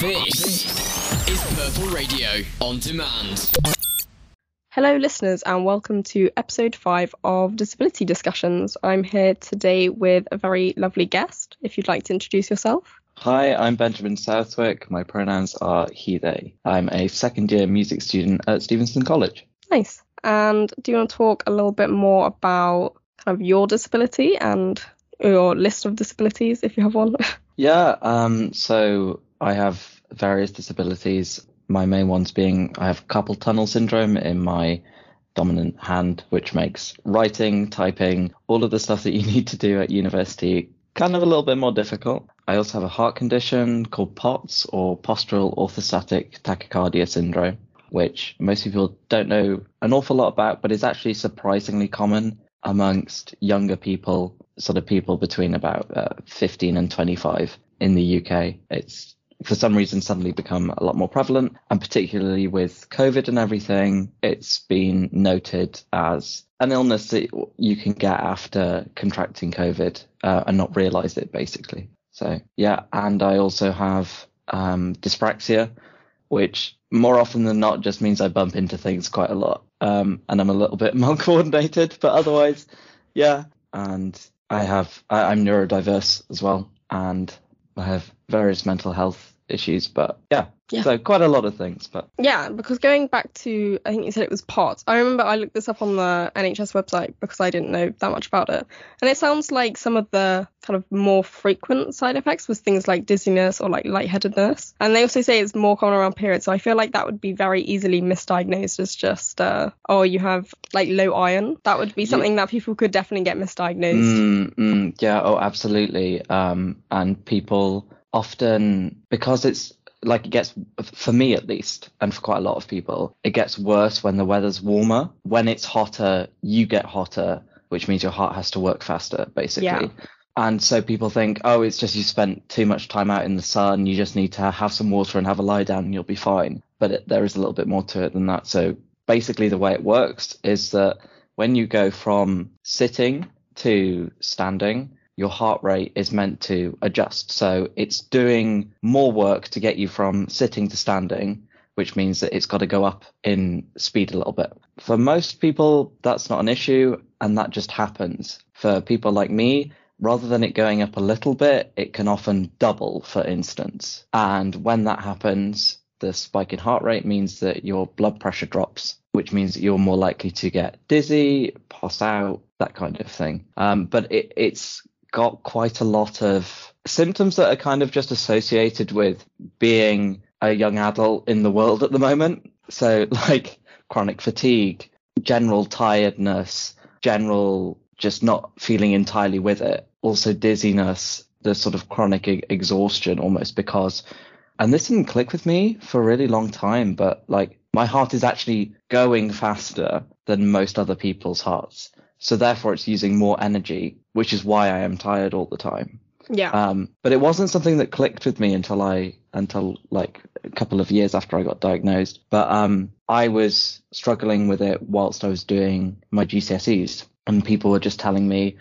This is Purple Radio on demand. Hello, listeners, and welcome to episode five of Disability Discussions. I'm here today with a very lovely guest. If you'd like to introduce yourself. Hi, I'm Benjamin Southwick. My pronouns are he, they. I'm a second year music student at Stephenson College. Nice. And do you want to talk a little bit more about kind of your disability and your list of disabilities if you have one? yeah, um, so I have various disabilities. My main ones being I have carpal tunnel syndrome in my dominant hand, which makes writing, typing, all of the stuff that you need to do at university kind of a little bit more difficult. I also have a heart condition called POTS or postural orthostatic tachycardia syndrome, which most people don't know an awful lot about, but is actually surprisingly common amongst younger people, sort of people between about uh, 15 and 25 in the UK. It's for some reason suddenly become a lot more prevalent. And particularly with COVID and everything, it's been noted as an illness that you can get after contracting COVID uh, and not realize it, basically. So, yeah. And I also have um, dyspraxia, which more often than not just means I bump into things quite a lot. Um, and I'm a little bit malcoordinated, but otherwise, yeah. And I have, I, I'm neurodiverse as well. And I have various mental health issues, but yeah. Yeah. So quite a lot of things, but Yeah, because going back to, I think you said it was POTS. I remember I looked this up on the NHS website because I didn't know that much about it. And it sounds like some of the kind of more frequent side effects was things like dizziness or like lightheadedness. And they also say it's more common around periods. So I feel like that would be very easily misdiagnosed as just, uh, oh, you have like low iron. That would be something that people could definitely get misdiagnosed. Mm, mm, yeah, oh, absolutely. Um, and people often, because it's like it gets for me at least and for quite a lot of people it gets worse when the weather's warmer. When it's hotter you get hotter which means your heart has to work faster basically. Yeah. and so people think oh it's just you spent too much time out in the sun you just need to have some water and have a lie down and you'll be fine. But it, there is a little bit more to it than that. So basically the way it works is that when you go from sitting to standing your heart rate is meant to adjust. So it's doing more work to get you from sitting to standing, which means that it's got to go up in speed a little bit. For most people, that's not an issue, and that just happens. For people like me, rather than it going up a little bit, it can often double, for instance. And when that happens, the spike in heart rate means that your blood pressure drops, which means that you're more likely to get dizzy, pass out, that kind of thing. Um, but it, it's got quite a lot of symptoms that are kind of just associated with being a young adult in the world at the moment. So like chronic fatigue, general tiredness, general just not feeling entirely with it. Also dizziness, the sort of chronic e- exhaustion almost because, and this didn't click with me for a really long time, but like my heart is actually going faster than most other people's hearts. So therefore it's using more energy, which is why I am tired all the time. Yeah. Um, but it wasn't something that clicked with me until I, until like a couple of years after I got diagnosed. But, um, I was struggling with it whilst I was doing my GCSEs and people were just telling me,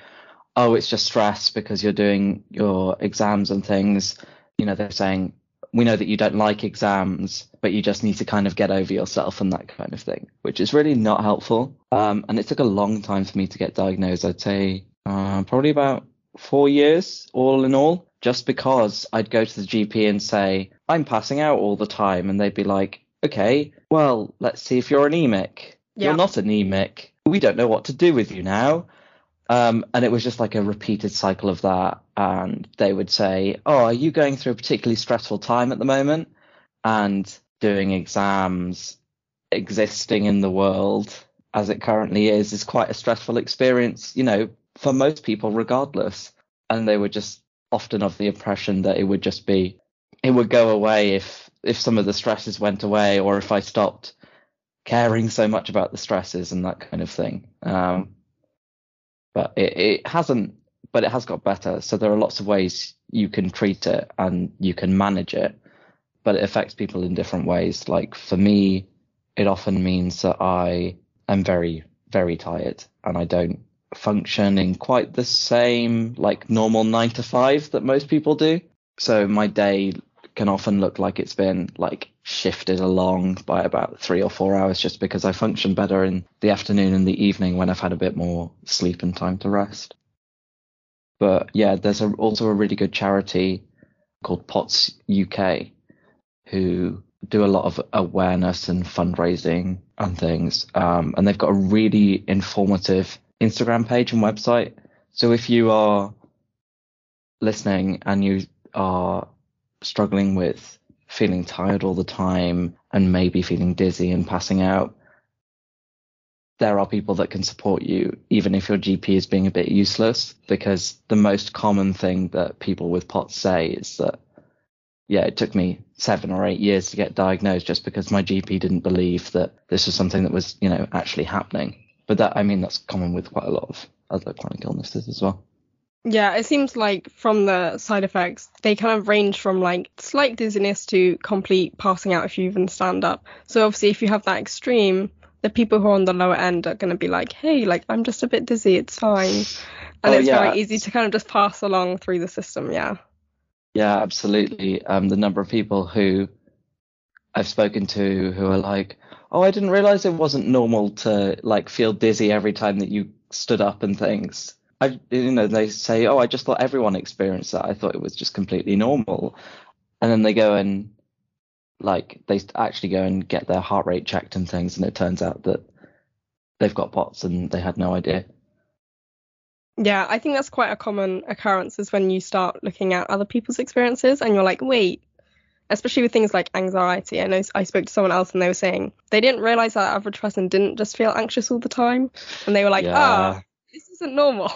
oh, it's just stress because you're doing your exams and things. You know, they're saying, we know that you don't like exams, but you just need to kind of get over yourself and that kind of thing, which is really not helpful. Um, and it took a long time for me to get diagnosed. I'd say uh, probably about four years all in all, just because I'd go to the GP and say, I'm passing out all the time. And they'd be like, okay, well, let's see if you're anemic. Yeah. You're not anemic. We don't know what to do with you now. Um, and it was just like a repeated cycle of that. And they would say, Oh, are you going through a particularly stressful time at the moment? And doing exams, existing in the world as it currently is, is quite a stressful experience, you know, for most people, regardless. And they were just often of the impression that it would just be, it would go away if, if some of the stresses went away or if I stopped caring so much about the stresses and that kind of thing. Um, but it, it hasn't but it has got better so there are lots of ways you can treat it and you can manage it but it affects people in different ways. Like for me it often means that i am very very tired and i don't function in quite the same like normal 9 to 5 that most people do. So my day can often look like it's been like shifted along by about three or four hours just because I function better in the afternoon and the evening when I've had a bit more sleep and time to rest. But yeah, there's a, also a really good charity called POTS UK who do a lot of awareness and fundraising and things. Um, and they've got a really informative Instagram page and website. So if you are listening and you are struggling with feeling tired all the time and maybe feeling dizzy and passing out, there are people that can support you, even if your GP is being a bit useless, because the most common thing that people with POTS say is that, yeah, it took me seven or eight years to get diagnosed just because my GP didn't believe that this was something that was, you know, actually happening. But that, I mean, that's common with quite a lot of other chronic illnesses as well. Yeah, it seems like from the side effects, they kind of range from like slight dizziness to complete passing out if you even stand up. So obviously, if you have that extreme, the people who are on the lower end are going to be like, hey, like I'm just a bit dizzy, it's fine. And Oh, it's yeah. very easy to kind of just pass along through the system. Yeah. Yeah, absolutely. Um, the number of people who I've spoken to who are like, "Oh, I didn't realize it wasn't normal to like feel dizzy every time that you stood up and things." I, you know, they say, "Oh, I just thought everyone experienced that. I thought it was just completely normal," and then they go and like they actually go and get their heart rate checked and things, and it turns out that they've got POTS and they had no idea. Yeah, I think that's quite a common occurrence is when you start looking at other people's experiences and you're like, wait, especially with things like anxiety. I know I spoke to someone else and they were saying they didn't realize that average person didn't just feel anxious all the time. And they were like, ah, Yeah. this isn't normal.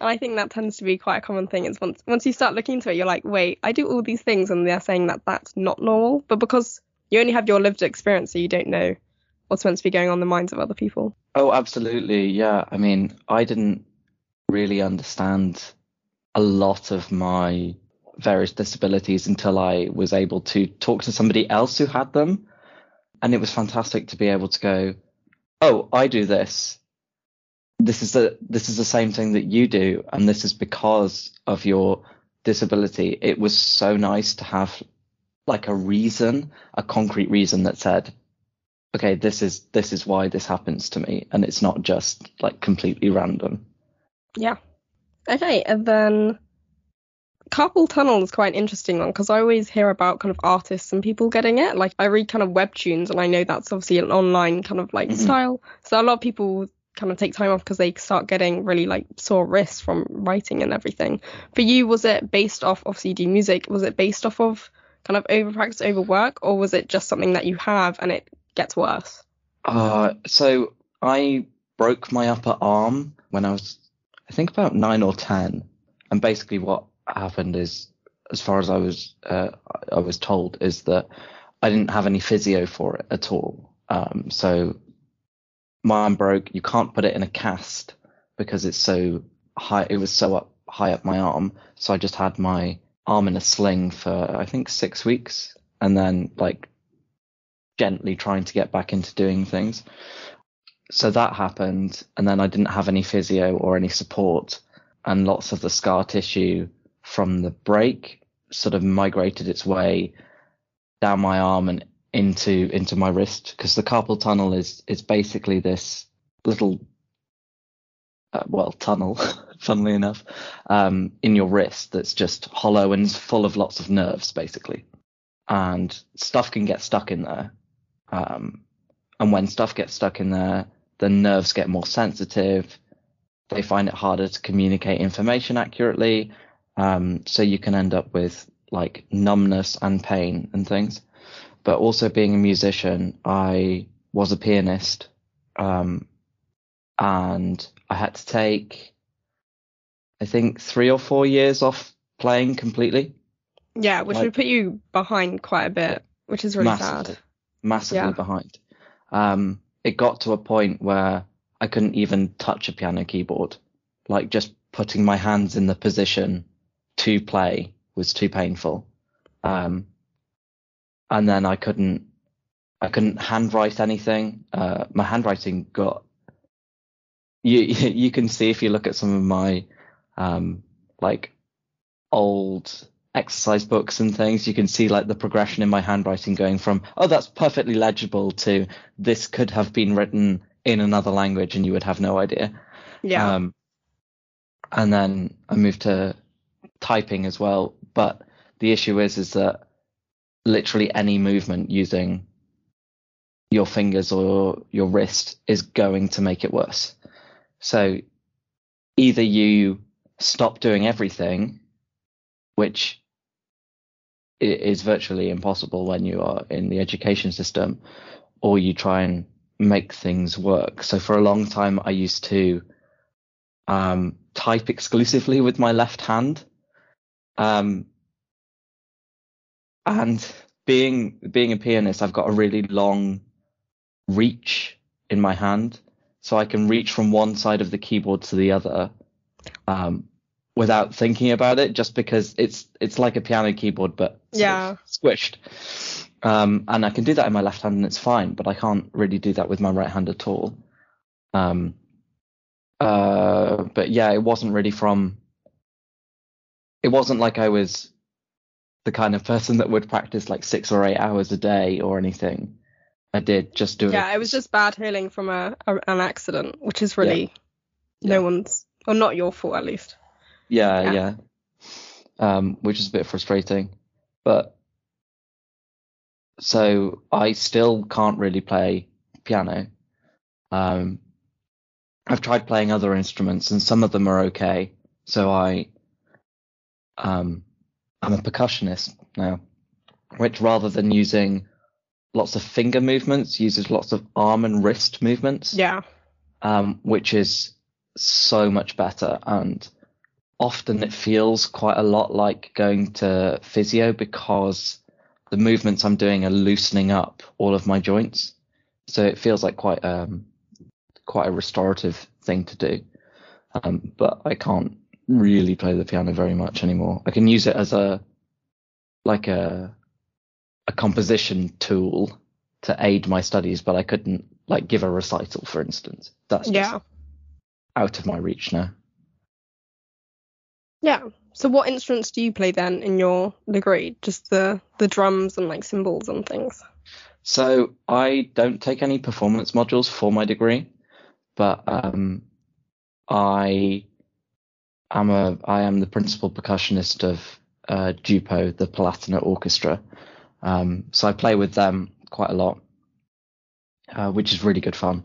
And I think that tends to be quite a common thing is once once you start looking into it, you're like, wait, I do all these things and they're saying that that's not normal. But because you only have your lived experience, so you don't know what's meant to be going on in the minds of other people. Oh, absolutely. Yeah. I mean, I didn't really understand a lot of my various disabilities until I was able to talk to somebody else who had them. And it was fantastic to be able to go, Oh, I do this. This is the, this is the same thing that you do. And this is because of your disability. It was so nice to have like a reason, a concrete reason that said, okay, this is this is why this happens to me, and it's not just like completely random. Yeah. Okay, and then carpal tunnel is quite an interesting one because I always hear about kind of artists and people getting it. Like I read kind of webtoons and I know that's obviously an online kind of like Mhm. style. So a lot of people kind of take time off because they start getting really like sore wrists from writing and everything. For you, was it based off obviously you do music? Was it based off of kind of over practice, over work, or was it just something that you have and it gets worse? Uh, so I broke my upper arm when I was, I think about nine or ten, and basically what happened is, as far as I was, uh, I was told, is that I didn't have any physio for it at all. Um, so my arm broke. You can't put it in a cast because it's so high. It was so up high up my arm. So I just had my arm in a sling for I think six weeks, and then like gently trying to get back into doing things. So that happened, and then I didn't have any physio or any support, and lots of the scar tissue from the break sort of migrated its way down my arm and into into my wrist because the carpal tunnel is is basically this little uh, well tunnel funnily enough um in your wrist that's just hollow and full of lots of nerves basically. And stuff can get stuck in there um and when stuff gets stuck in there the nerves get more sensitive they find it harder to communicate information accurately um so you can end up with like numbness and pain and things but also being a musician, I was a pianist, um, and I had to take, I think, three or four years off playing completely. Yeah, which Like- would put you behind quite a bit, which is really massively, sad. massively Yeah. behind. Um, it got to a point where I couldn't even touch a piano keyboard. Like just putting my hands in the position to play was too painful. Um, and then I couldn't, I couldn't handwrite anything. Uh, my handwriting got, you, you can see if you look at some of my, um, like old exercise books and things, you can see like the progression in my handwriting going from, oh, that's perfectly legible to this could have been written in another language and you would have no idea. Yeah. Um, and then I moved to typing as well. But the issue is, is that literally any movement using your fingers or your wrist is going to make it worse. So either you stop doing everything, which is virtually impossible when you are in the education system, or you try and make things work. So for a long time, I used to um, type exclusively with my left hand. Um, and being being a pianist, I've got a really long reach in my hand, so I can reach from one side of the keyboard to the other um, without thinking about it, just because it's it's like a piano keyboard but yeah squished. Um, and I can do that in my left hand and it's fine, but I can't really do that with my right hand at all. Um, uh, but yeah, it wasn't really from. It wasn't like I was the kind of person that would practice like six or eight hours a day or anything. I did just do yeah, it. it was just bad healing from a, a an accident, which is really Yeah. no one's or not your fault at least. Yeah, Yeah. yeah. Um, which is a bit frustrating. But so I still can't really play piano. Um, I've tried playing other instruments and some of them are okay. So I, um, I'm a percussionist now, which rather than using lots of finger movements, uses lots of arm and wrist movements Yeah. um, which is so much better. And often it feels quite a lot like going to physio because the movements I'm doing are loosening up all of my joints. So it feels like quite um quite a restorative thing to do. Um, but I can't really play the piano very much anymore. I can use it as a like a a composition tool to aid my studies, but I couldn't like give a recital, for instance. That's just Yeah. out of my reach now. Yeah. So what instruments do you play then in your degree? Just the the drums and like cymbals and things. So I don't take any performance modules for my degree, but um, I am a I am the principal percussionist of uh, Dupo, the Palatinate Orchestra. Um, so I play with them quite a lot, uh, which is really good fun.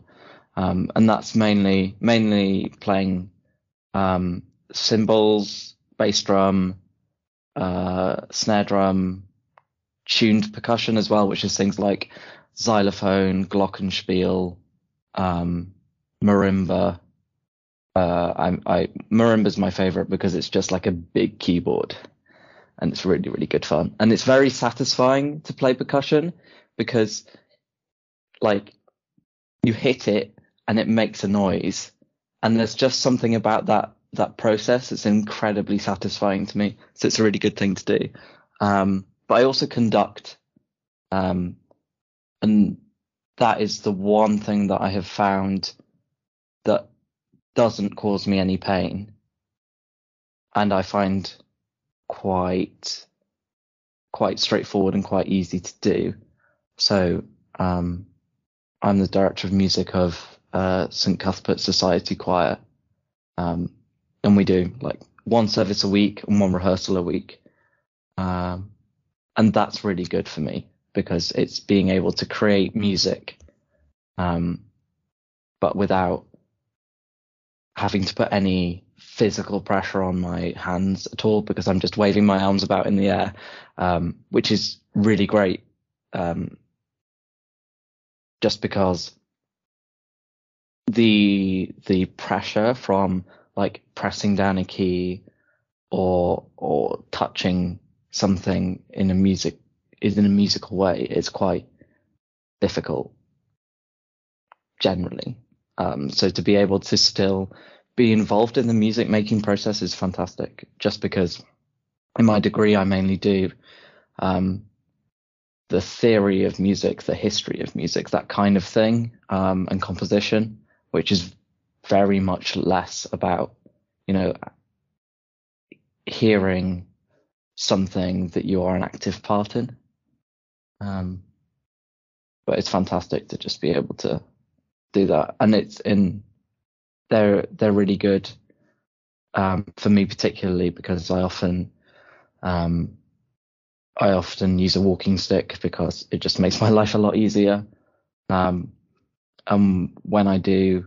Um, and that's mainly mainly playing um, cymbals, bass drum, uh, snare drum, tuned percussion as well, which is things like xylophone, glockenspiel, um, marimba. Uh, I'm, I marimba's my favorite because it's just like a big keyboard, and it's really really good fun, and it's very satisfying to play percussion because, like, you hit it and it makes a noise, and there's just something about that that process. It's incredibly satisfying to me. So it's a really good thing to do. Um, but I also conduct, um, and that is the one thing that I have found that doesn't cause me any pain, and I find quite quite straightforward and quite easy to do. So um, I'm the director of music of uh, St Cuthbert Society Choir, um, and we do like one service a week and one rehearsal a week. Um, and that's really good for me because it's being able to create music, um, but without having to put any physical pressure on my hands at all because I'm just waving my arms about in the air, um, which is really great. Um, just because the the pressure from like pressing down a key or or touching something in a music is in a musical way is quite difficult generally. Um, so to be able to still be involved in the music making process is fantastic. Just because in my degree I mainly do um, the theory of music, the history of music, that kind of thing, um, and composition, which is very much less about you know hearing something that you are an active part in. Um, but it's fantastic to just be able to do that, and it's in they're they're really good um, for me particularly because I often um, I often use a walking stick because it just makes my life a lot easier. Um, and when I do,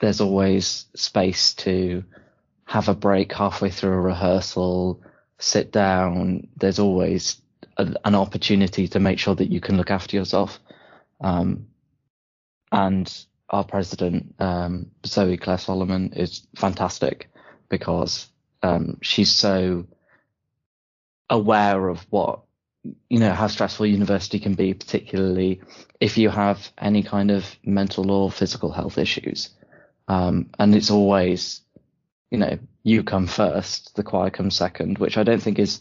there's always space to have a break halfway through a rehearsal, sit down. There's always a, an opportunity to make sure that you can look after yourself. Um, and our president, um, Zoe Claire Solomon, is fantastic because um, she's so aware of what you know how stressful university can be, particularly if you have any kind of mental or physical health issues. Um, and it's always, you know, you come first, the choir comes second, which I don't think is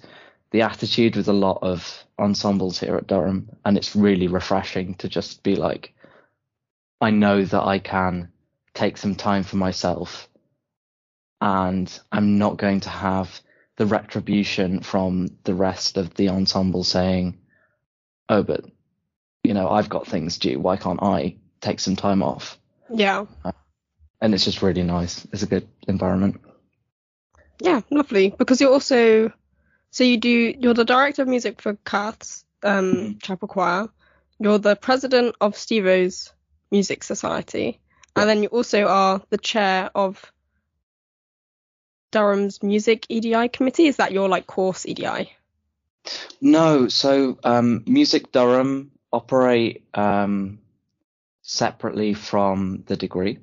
the attitude with a lot of ensembles here at Durham. And it's really refreshing to just be like, I know that I can take some time for myself and I'm not going to have the retribution from the rest of the ensemble saying, "Oh, but you know, I've got things due. Why can't I take some time off?" Yeah. And it's just really nice. It's a good environment. Yeah, lovely. Because you're also so you do you're the director of music for Cuth's um, mm-hmm. Chapel Choir. You're the president of Stevo's Music Society, and then you also are the chair of Durham's Music EDI committee? Is that your like course EDI? No, so um, Music Durham operate um, separately from the degree.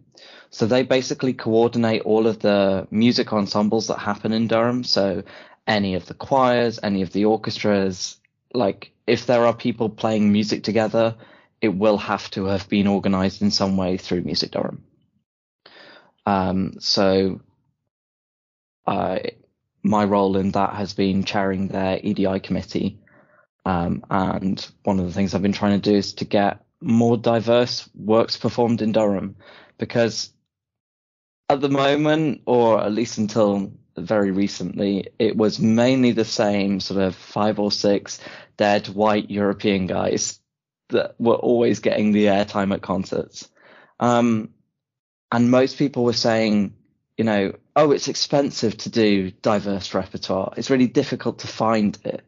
So they basically coordinate all of the music ensembles that happen in Durham. So any of the choirs, any of the orchestras, like if there are people playing music together, it will have to have been organized in some way through Music Durham. Um, so my role in that has been chairing their EDI committee. Um, and one of the things I've been trying to do is to get more diverse works performed in Durham because at the moment, or at least until very recently, it was mainly the same sort of five or six dead white European guys that were always getting the airtime at concerts. Um, and most people were saying, you know, oh, it's expensive to do diverse repertoire. It's really difficult to find it.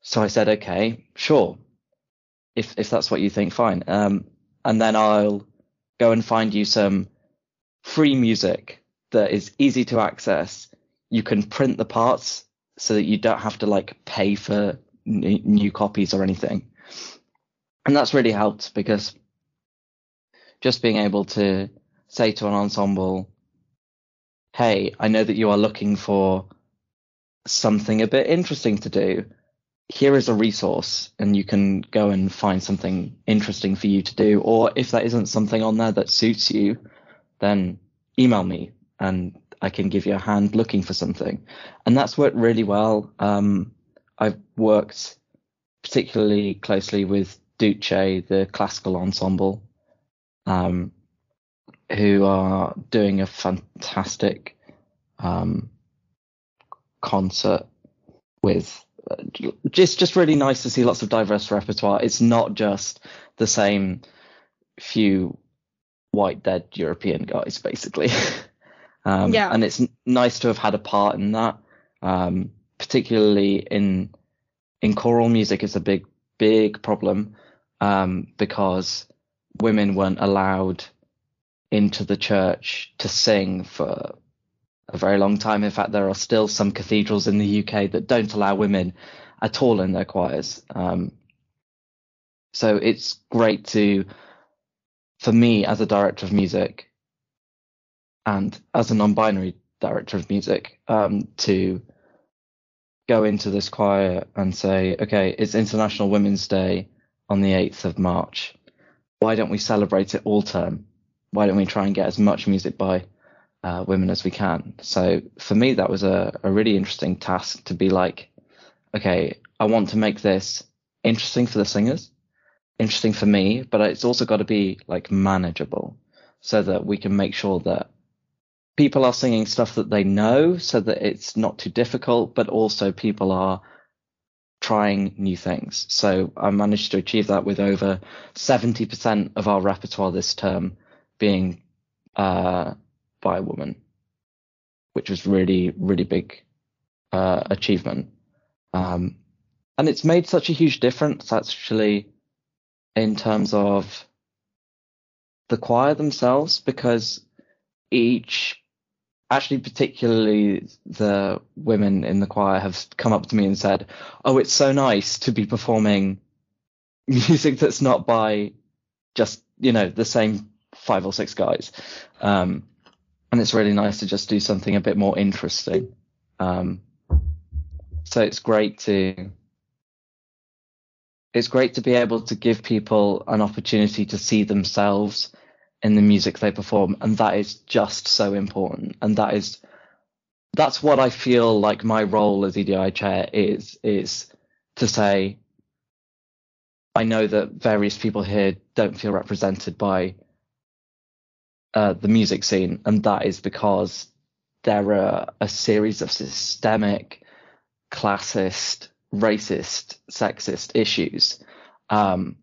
So I said, okay, sure. If if that's what you think, fine. Um, and then I'll go and find you some free music that is easy to access. You can print the parts so that you don't have to like pay for n- new copies or anything. And that's really helped because just being able to say to an ensemble, hey, I know that you are looking for something a bit interesting to do. Here is a resource, and you can go and find something interesting for you to do. Or if there isn't something on there that suits you, then email me and I can give you a hand looking for something. And that's worked really well. Um, I've worked particularly closely with Duce, the classical ensemble, um, who are doing a fantastic um, concert with just just really nice to see lots of diverse repertoire. It's not just the same few white dead European guys, basically. um, yeah. And it's nice to have had a part in that, um, particularly in in choral music. It's a big big problem um, because women weren't allowed into the church to sing for a very long time. In fact, there are still some cathedrals in the UK that don't allow women at all in their choirs. Um, so it's great to, for me as a director of music and as a non-binary director of music, um, to go into this choir and say, okay, it's International Women's Day on the 8th of March. Why don't we celebrate it all term? why don't we try and get as much music by uh, women as we can? So for me, that was a, a really interesting task to be like, okay, I want to make this interesting for the singers, interesting for me, but it's also got to be like manageable so that we can make sure that people are singing stuff that they know so that it's not too difficult, but also people are trying new things. So I managed to achieve that with over 70% of our repertoire this term being uh, by a woman, which was really, really big uh, achievement. Um, and it's made such a huge difference actually in terms of the choir themselves because each actually particularly the women in the choir have come up to me and said oh it's so nice to be performing music that's not by just you know the same five or six guys um, and it's really nice to just do something a bit more interesting. Um, so it's great to it's great to be able to give people an opportunity to see themselves in the music they perform. And that is just so important. And that is that's what I feel like my role as EDI chair is is to say I know that various people here don't feel represented by uh, the music scene and that is because there are a series of systemic classist racist sexist issues um,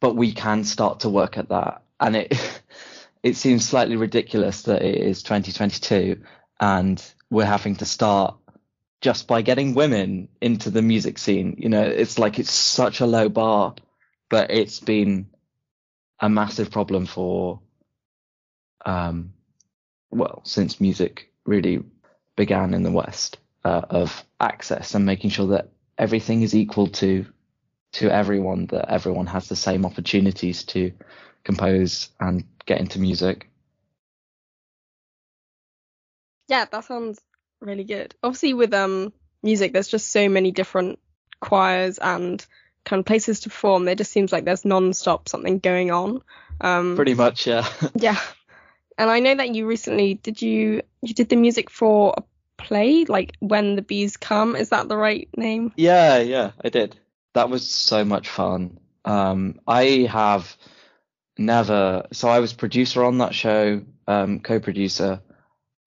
but we can start to work at that and it it seems slightly ridiculous that it is 2022 and we're having to start just by getting women into the music scene. You know, it's like it's such a low bar, but it's been a massive problem for um well since music really began in the west uh, of access and making sure that everything is equal to to everyone that everyone has the same opportunities to compose and get into music. Yeah, that sounds really good. Obviously, with um music, there's just so many different choirs and kind of places to perform. It just seems like there's non-stop something going on. Um, Pretty much, yeah. yeah. And I know that you recently did you you did the music for a play like When the Bees Come. Is that the right name? Yeah, yeah, I did. That was so much fun. Um, I have never. So I was producer on that show, um, co-producer,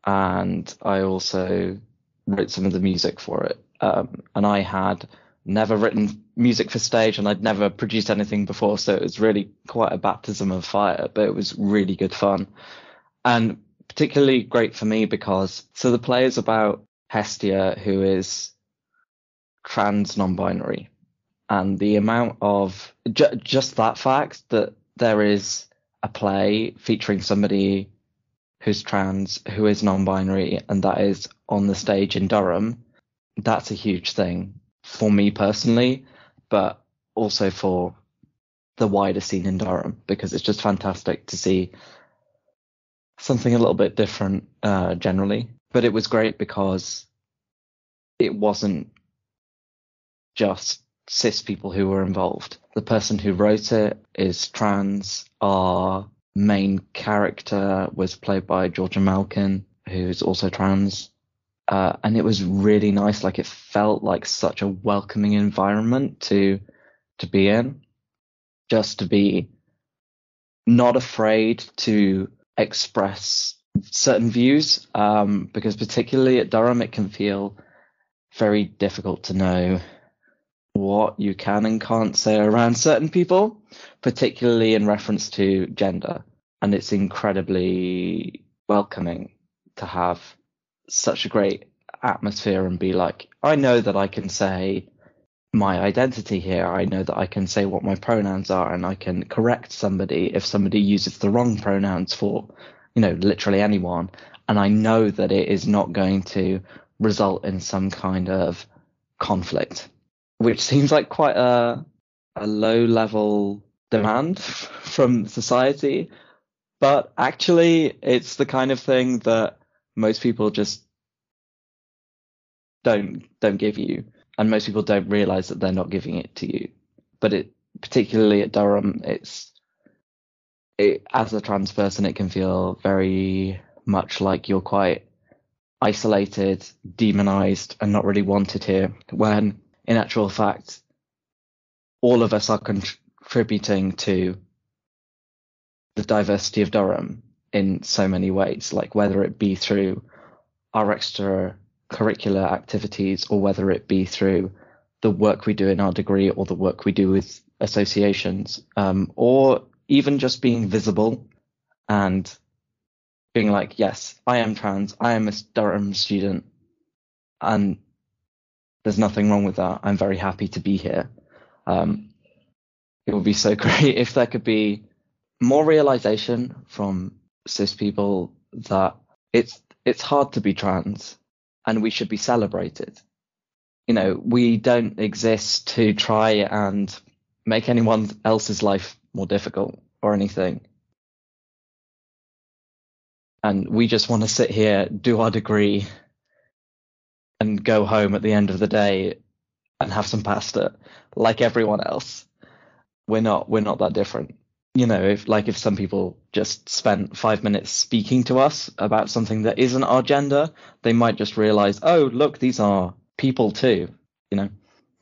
and I also wrote some of the music for it. Um, and I had never written music for stage, and I'd never produced anything before, so it was really quite a baptism of fire. But it was really good fun, and particularly great for me because so the play is about Hestia, who is trans non-binary, and the amount of ju- just that fact that there is a play featuring somebody who's trans, who is non-binary, and that is on the stage in Durham, that's a huge thing for me personally, but also for the wider scene in Durham because it's just fantastic to see something a little bit different uh, generally. But it was great because it wasn't just cis people who were involved. The person who wrote it is trans. Our main character was played by Georgia Malkin, who's also trans. Uh, and it was really nice. Like it felt like such a welcoming environment to to be in. Just to be not afraid to express certain views, um, because particularly at Durham, it can feel very difficult to know what you can and can't say around certain people, particularly in reference to gender. And it's incredibly welcoming to have such a great atmosphere and be like, I know that I can say my identity here. I know that I can say what my pronouns are and I can correct somebody if somebody uses the wrong pronouns for, you know, literally anyone. And I know that it is not going to result in some kind of conflict which seems like quite a a low level demand from society, but actually it's the kind of thing that most people just don't don't give you, and most people don't realize that they're not giving it to you. But it particularly at Durham, it's it, as a trans person, it can feel very much like you're quite isolated, demonized, and not really wanted here. When in actual fact, all of us are contributing to the diversity of Durham in so many ways, like whether it be through our extracurricular activities or whether it be through the work we do in our degree or the work we do with associations, um, or even just being visible and being like, yes, I am trans, I am a Durham student, and there's nothing wrong with that. I'm very happy to be here. Um, it would be so great if there could be more realization from cis people that it's it's hard to be trans and we should be celebrated. You know, we don't exist to try and make anyone else's life more difficult or anything. And we just want to sit here, do our degree, and go home at the end of the day and have some pasta like everyone else. We're not we're not that different you know, if like if some people just spent five minutes speaking to us about something that isn't our gender, they might just realize, oh, look, these are people too, you know.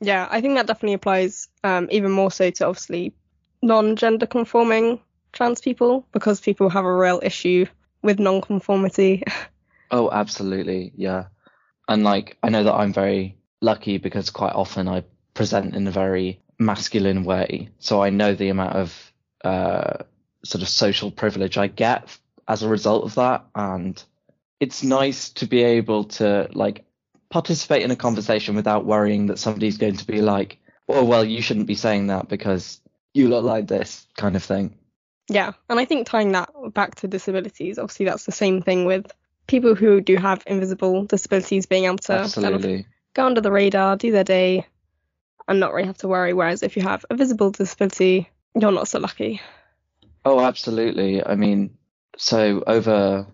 Yeah, I think that definitely applies um, even more so to obviously non-gender conforming trans people because people have a real issue with non-conformity. oh, absolutely, yeah. And like I know that I'm very lucky because quite often I present in a very masculine way, so I know the amount of uh, sort of social privilege I get as a result of that. And it's nice to be able to like participate in a conversation without worrying that somebody's going to be like, oh, well, you shouldn't be saying that because you look like this kind of thing. Yeah. And I think tying that back to disabilities, obviously that's the same thing with people who do have invisible disabilities being able to Absolutely. Kind of go under the radar, do their day, and not really have to worry. Whereas if you have a visible disability, you're not so lucky. Oh, absolutely. I mean, so over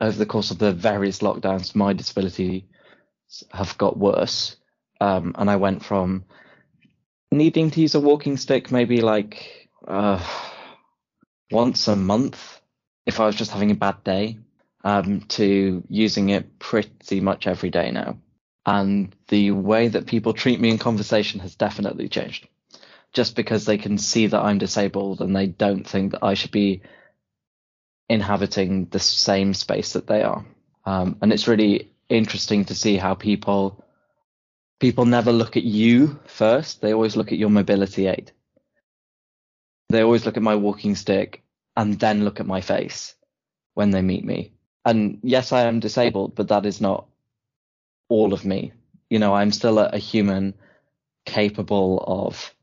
over the course of the various lockdowns, my disability have got worse, um, and I went from needing to use a walking stick maybe like uh, once a month if I was just having a bad day, um, to using it pretty much every day now. And the way that people treat me in conversation has definitely changed just because they can see that I'm disabled and they don't think that I should be inhabiting the same space that they are. Um, and it's really interesting to see how people people never look at you first. They always look at your mobility aid. They always look at my walking stick and then look at my face when they meet me. And yes, I am disabled, but that is not all of me. You know, I'm still a, a human capable of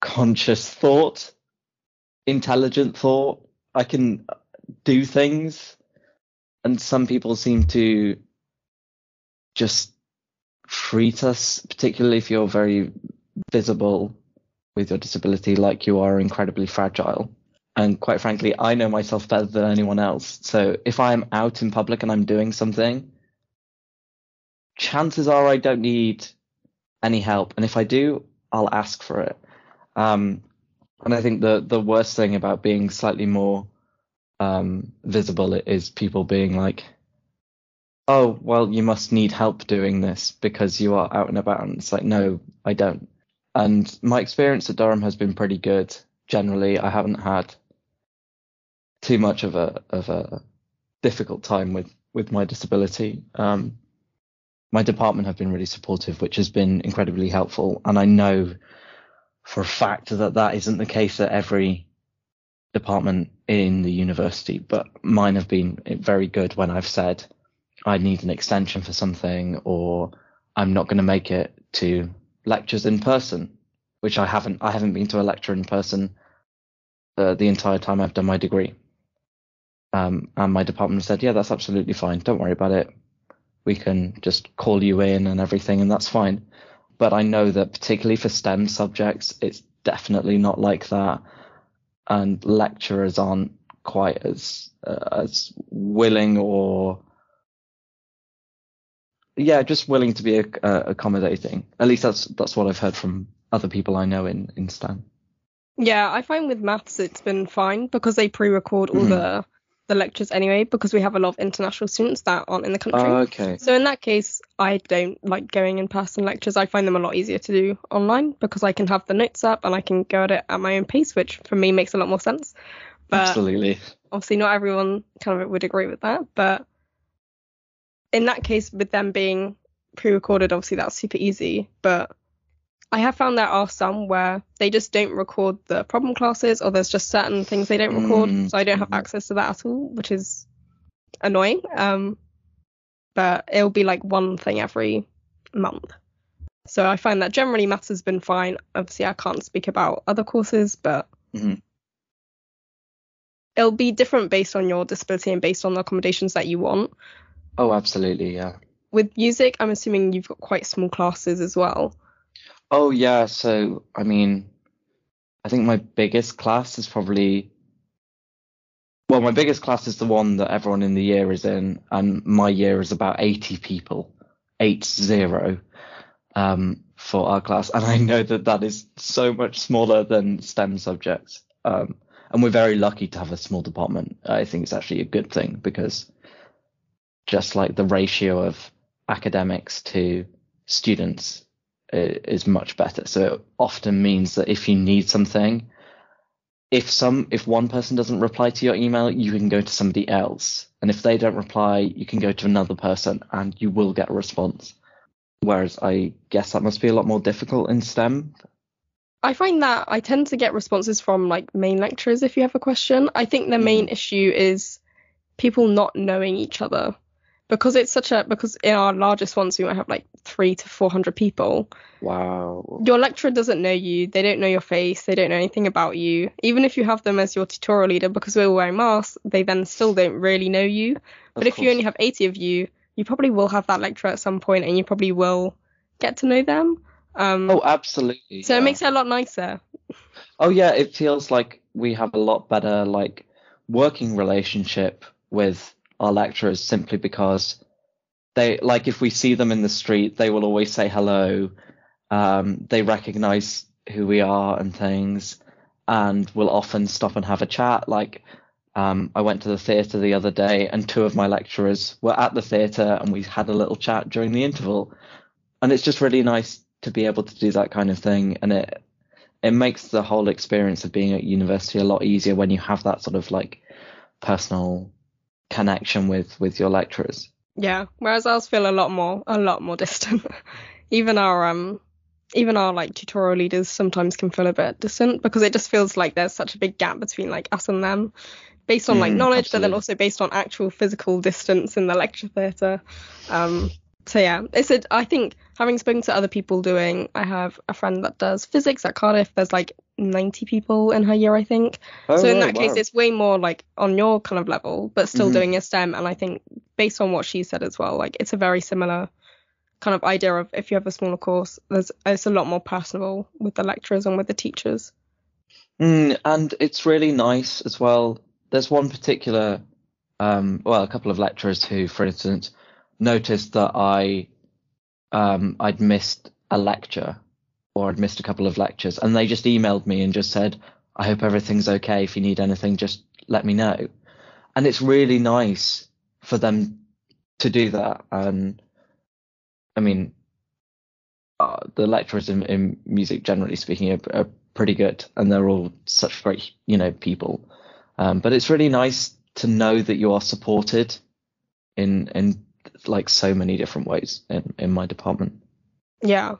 conscious thought, intelligent thought. I can do things. And some people seem to just treat us, particularly if you're very visible with your disability, like you are incredibly fragile. And quite frankly, I know myself better than anyone else. So if I'm out in public and I'm doing something, chances are I don't need any help. And if I do, I'll ask for it. Um, and I think the the worst thing about being slightly more um, visible is people being like, "Oh, well, you must need help doing this because you are out and about." And it's like, no, I don't. And my experience at Durham has been pretty good. Generally, I haven't had too much of a of a difficult time with with my disability. Um, my department have been really supportive, which has been incredibly helpful. And I know for a fact that that isn't the case at every department in the university, but mine have been very good when I've said I need an extension for something or I'm not going to make it to lectures in person, which I haven't. I haven't been to a lecture in person uh, the entire time I've done my degree. Um, and my department said, yeah, that's absolutely fine. Don't worry about it. We can just call you in and everything, and that's fine but I know that particularly for STEM subjects, it's definitely not like that, and lecturers aren't quite as uh, as willing or yeah, just willing to be uh, accommodating. At least that's that's what I've heard from other people I know in in STEM. Yeah, I find with maths it's been fine because they pre-record all mm-hmm. the the lectures anyway because we have a lot of international students that aren't in the country. Oh, okay. So in that case, I don't like going in person lectures. I find them a lot easier to do online because I can have the notes up and I can go at it at my own pace, which for me makes a lot more sense. But Absolutely. Obviously, not everyone kind of would agree with that, but in that case, with them being pre-recorded, obviously that's super easy. But I have found there are some where they just don't record the problem classes, or there's just certain things they don't record, Mm, so I don't have mhm. access to that at all, which is annoying. Um, but it'll be like one thing every month. So I find that generally maths has been fine. Obviously, I can't speak about other courses, but Mhm. it'll be different based on your disability and based on the accommodations that you want. Oh, absolutely, yeah. With music, I'm assuming you've got quite small classes as well. Oh, yeah. So, I mean, I think my biggest class is probably, well, my biggest class is the one that everyone in the year is in, and my year is about 80 people, eight zero, um, for our class. And I know that that is so much smaller than STEM subjects. Um, and we're very lucky to have a small department. I think it's actually a good thing because just like the ratio of academics to students is much better. So it often means that if you need something, if some if one person doesn't reply to your email, you can go to somebody else. And if they don't reply, you can go to another person and you will get a response. Whereas I guess that must be a lot more difficult in STEM. I find that I tend to get responses from like main lecturers if you have a question. I think the main mm. issue is people not knowing each other because it's such a because in our largest ones we might have like three to four hundred people. Wow. Your lecturer doesn't know you, they don't know your face, they don't know anything about you. Even if you have them as your tutorial leader because we're wearing masks, they then still don't really know you. But Of if you only have 80 of you, you probably will have that lecturer at some point and you probably will get to know them. Um, Oh, absolutely. so it makes it a lot nicer. Oh yeah, it feels like we have a lot better like working relationship with our lecturers simply because they like if we see them in the street, they will always say hello. Um, they recognize who we are and things, and will often stop and have a chat. Like um, I went to the theatre the other day, and two of my lecturers were at the theatre, and we had a little chat during the interval. And it's just really nice to be able to do that kind of thing, and it it makes the whole experience of being at university a lot easier when you have that sort of like personal connection with with your lecturers. Yeah. Whereas ours feel a lot more a lot more distant. even our um even our like tutorial leaders sometimes can feel a bit distant because it just feels like there's such a big gap between like us and them based on like Mm, knowledge but then also based on actual physical distance in the lecture theatre um so yeah it's a i think having spoken to other people doing i have a friend that does physics at cardiff there's like 90 people in her year i think. Oh, so in right, that case it's way more like on your kind of level but still Mhm. doing a stem. And i think based on what she said as well like it's a very similar kind of idea of if you have a smaller course there's it's a lot more personable with the lecturers and with the teachers. Mm, and it's really nice as well. There's one particular, um, well, a couple of lecturers who, for instance, noticed that I, um, I'd missed a lecture or I'd missed a couple of lectures, and they just emailed me and just said, "I hope everything's okay. If you need anything, just let me know." And it's really nice for them to do that. And I mean, uh, the lecturers in, in music, generally speaking, are, are pretty good, and they're all such great, you know, people. Um, but it's really nice to know that you are supported in in like so many different ways in in my department. yeah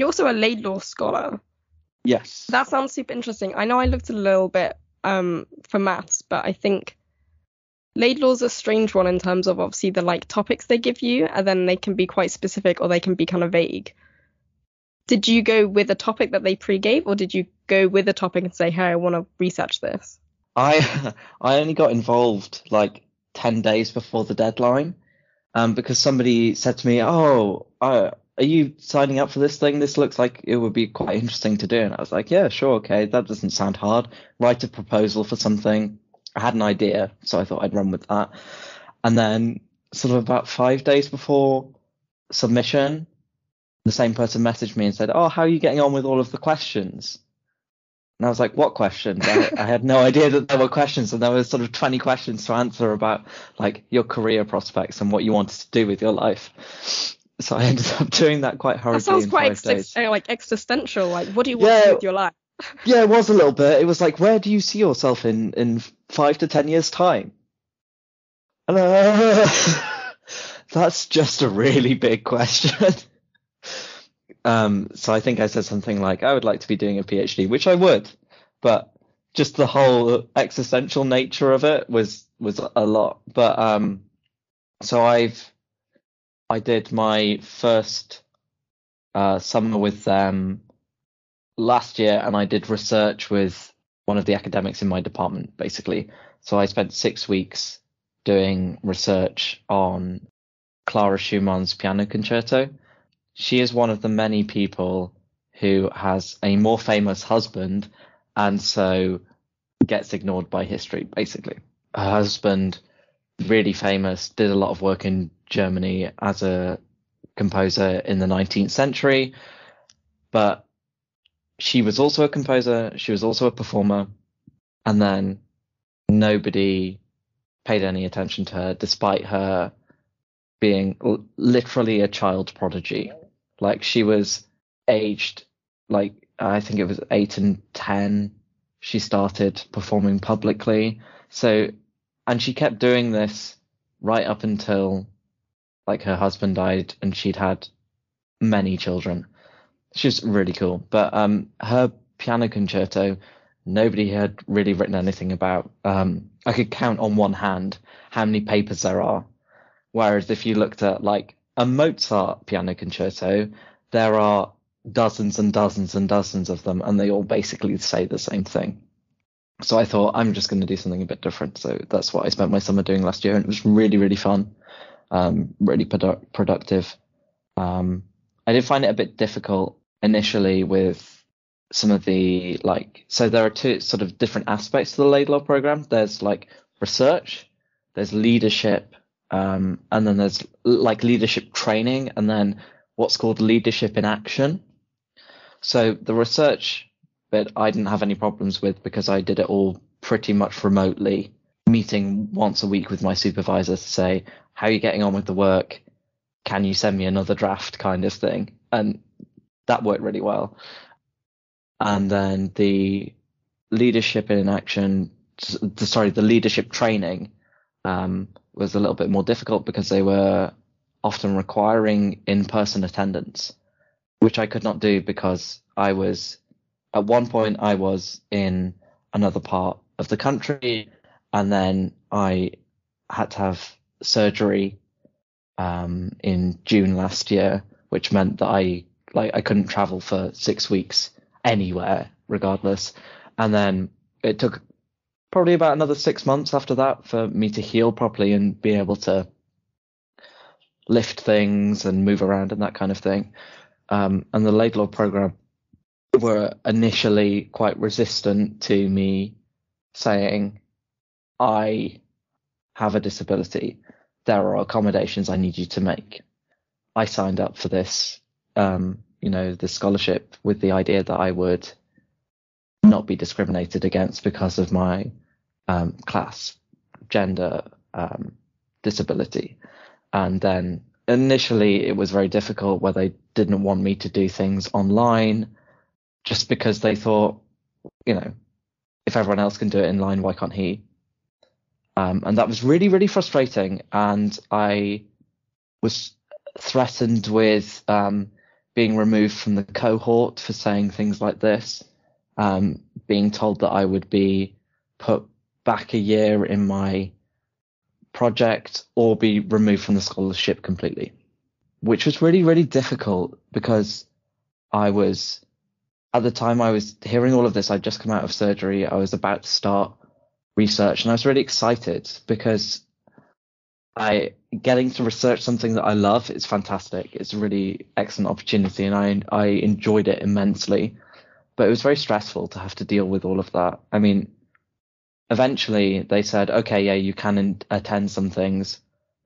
you're also a laidlaw scholar Yes. that sounds super interesting i know i looked a little bit um for maths but i think Laidlaw's a strange one in terms of obviously the like topics they give you, and then they can be quite specific or they can be kind of vague. Did you go with a topic that they pre-gave, or did you go with a topic and say, "Hey, I want to research this"? I I only got involved like ten days before the deadline, um, because somebody said to me, "Oh, uh, are you signing up for this thing? This looks like it would be quite interesting to do." And I was like, "Yeah, sure, okay, that doesn't sound hard. Write a proposal for something." I had an idea, so I thought I'd run with that. And then, sort of about five days before submission, the same person messaged me and said, "Oh, how are you getting on with all of the questions?" And I was like, what questions? I, I had no idea that there were questions, and there were sort of 20 questions to answer about like your career prospects and what you wanted to do with your life. So I ended up doing that quite hurriedly That sounds quite days. uh, like existential. Like, what do you want to Yeah. do with your life? Yeah, it was a little bit. It was like, where do you see yourself in in five to ten years time? And, uh, that's just a really big question. um, so I think I said something like, I would like to be doing a PhD, which I would, but just the whole existential nature of it was was a lot. But um, so I've I did my first uh, summer with them last year, and I did research with one of the academics in my department, basically. So I spent six weeks doing research on Clara Schumann's piano concerto. She is one of the many people who has a more famous husband and so gets ignored by history, basically. Her husband, really famous, did a lot of work in Germany as a composer in the 19th century, but she was also a composer, she was also a performer, and then nobody paid any attention to her despite her being l- literally a child prodigy. Like she was aged like I think it was 8 and 10 she started performing publicly. So and she kept doing this right up until like her husband died and she'd had many children. She's really cool. But um, her piano concerto, nobody had really written anything about. Um, I could count on one hand how many papers there are. Whereas if you looked at like a Mozart piano concerto, there are dozens and dozens and dozens of them, and they all basically say the same thing. So I thought I'm just going to do something a bit different. So that's what I spent my summer doing last year, and it was really, really fun, um, really produ- productive. Um, I did find it a bit difficult initially with some of the like. So there are two sort of different aspects to the Laidlaw program. There's like research, there's leadership, um, and then there's like leadership training, and then what's called leadership in action. So the research bit I didn't have any problems with because I did it all pretty much remotely, meeting once a week with my supervisor to say, how are you getting on with the work? Can you send me another draft kind of thing? And that worked really well. And then the leadership in action, sorry, the leadership training um, was a little bit more difficult because they were often requiring in-person attendance, which I could not do because I was at one point I was in another part of the country, and then I had to have surgery um, in June last year, which meant that I like I couldn't travel for six weeks anywhere, regardless. And then it took probably about another six months after that for me to heal properly and be able to lift things and move around and that kind of thing. Um, and the Laidlaw program were initially quite resistant to me saying, I have a disability. There are accommodations I need you to make. I signed up for this, um, you know, the scholarship with the idea that I would not be discriminated against because of my um, class, gender, um, disability. And then initially it was very difficult where they didn't want me to do things online just because they thought, you know, if everyone else can do it in line, why can't he? Um, and that was really, really frustrating. And I was threatened with um, being removed from the cohort for saying things like this, um, being told that I would be put back a year in my project or be removed from the scholarship completely, which was really, really difficult because I was at the time I was hearing all of this, I'd just come out of surgery. I was about to start research and I was really excited because I getting to research something that I love is fantastic. It's a really excellent opportunity and I I enjoyed it immensely. But it was very stressful to have to deal with all of that. I mean, eventually they said, okay, yeah, you can in- attend some things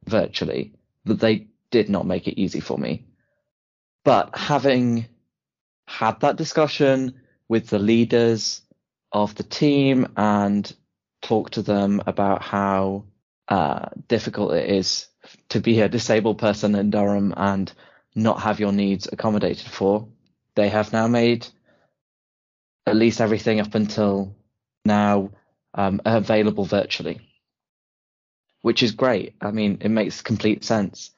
virtually, but they did not make it easy for me. But having had that discussion with the leaders of the team and talked to them about how uh, difficult it is to be a disabled person in Durham and not have your needs accommodated for. They have now made at least everything up until now um, available virtually, which is great. I mean, it makes complete sense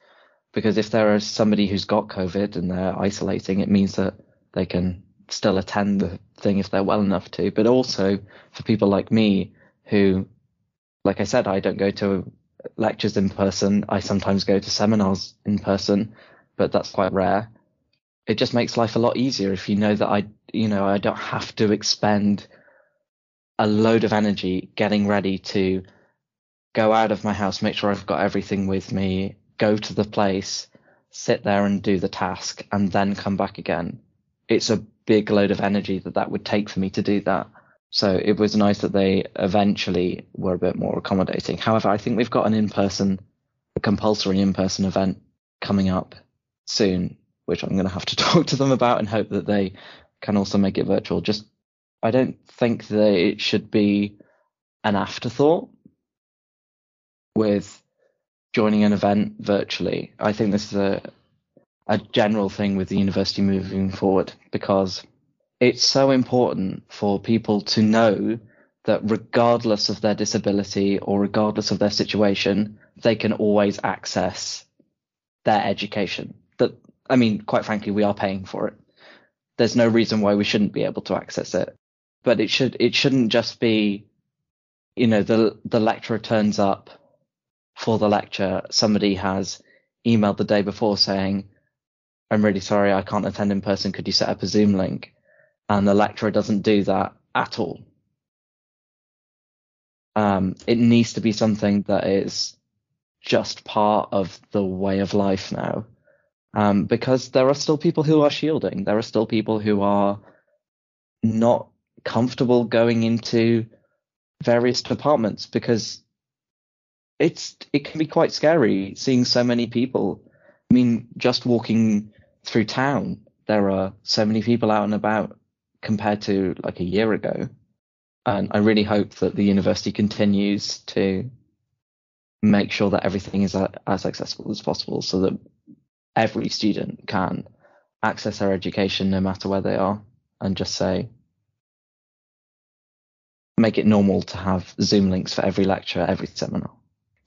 because if there is somebody who's got COVID and they're isolating, it means that they can still attend the thing if they're well enough to. But also for people like me who, like I said, I don't go to lectures in person. I sometimes go to seminars in person, but that's quite rare. It just makes life a lot easier if you know that I, you know, I don't have to expend a load of energy getting ready to go out of my house, make sure I've got everything with me, go to the place, sit there and do the task, and then come back again. It's a big load of energy that that would take for me to do that. So it was nice that they eventually were a bit more accommodating. However, I think we've got an in-person, a compulsory in-person event coming up soon, which I'm going to have to talk to them about and hope that they can also make it virtual. Just, I don't think that it should be an afterthought with joining an event virtually. I think this is a a general thing with the university moving forward because it's so important for people to know that regardless of their disability or regardless of their situation, they can always access their education. That I mean, quite frankly, we are paying for it. There's no reason why we shouldn't be able to access it. But it should it shouldn't just be, you know, the the lecturer turns up for the lecture, somebody has emailed the day before saying, I'm really sorry, I can't attend in person. Could you set up a Zoom link? And the lecturer doesn't do that at all. Um, it needs to be something that is just part of the way of life now. Um, because there are still people who are shielding. There are still people who are not comfortable going into various departments because it's it can be quite scary seeing so many people. I mean, just walking through town, there are so many people out and about compared to like a year ago. And I really hope that the university continues to make sure that everything is as accessible as possible so that every student can access their education no matter where they are and just say, make it normal to have Zoom links for every lecture, every seminar.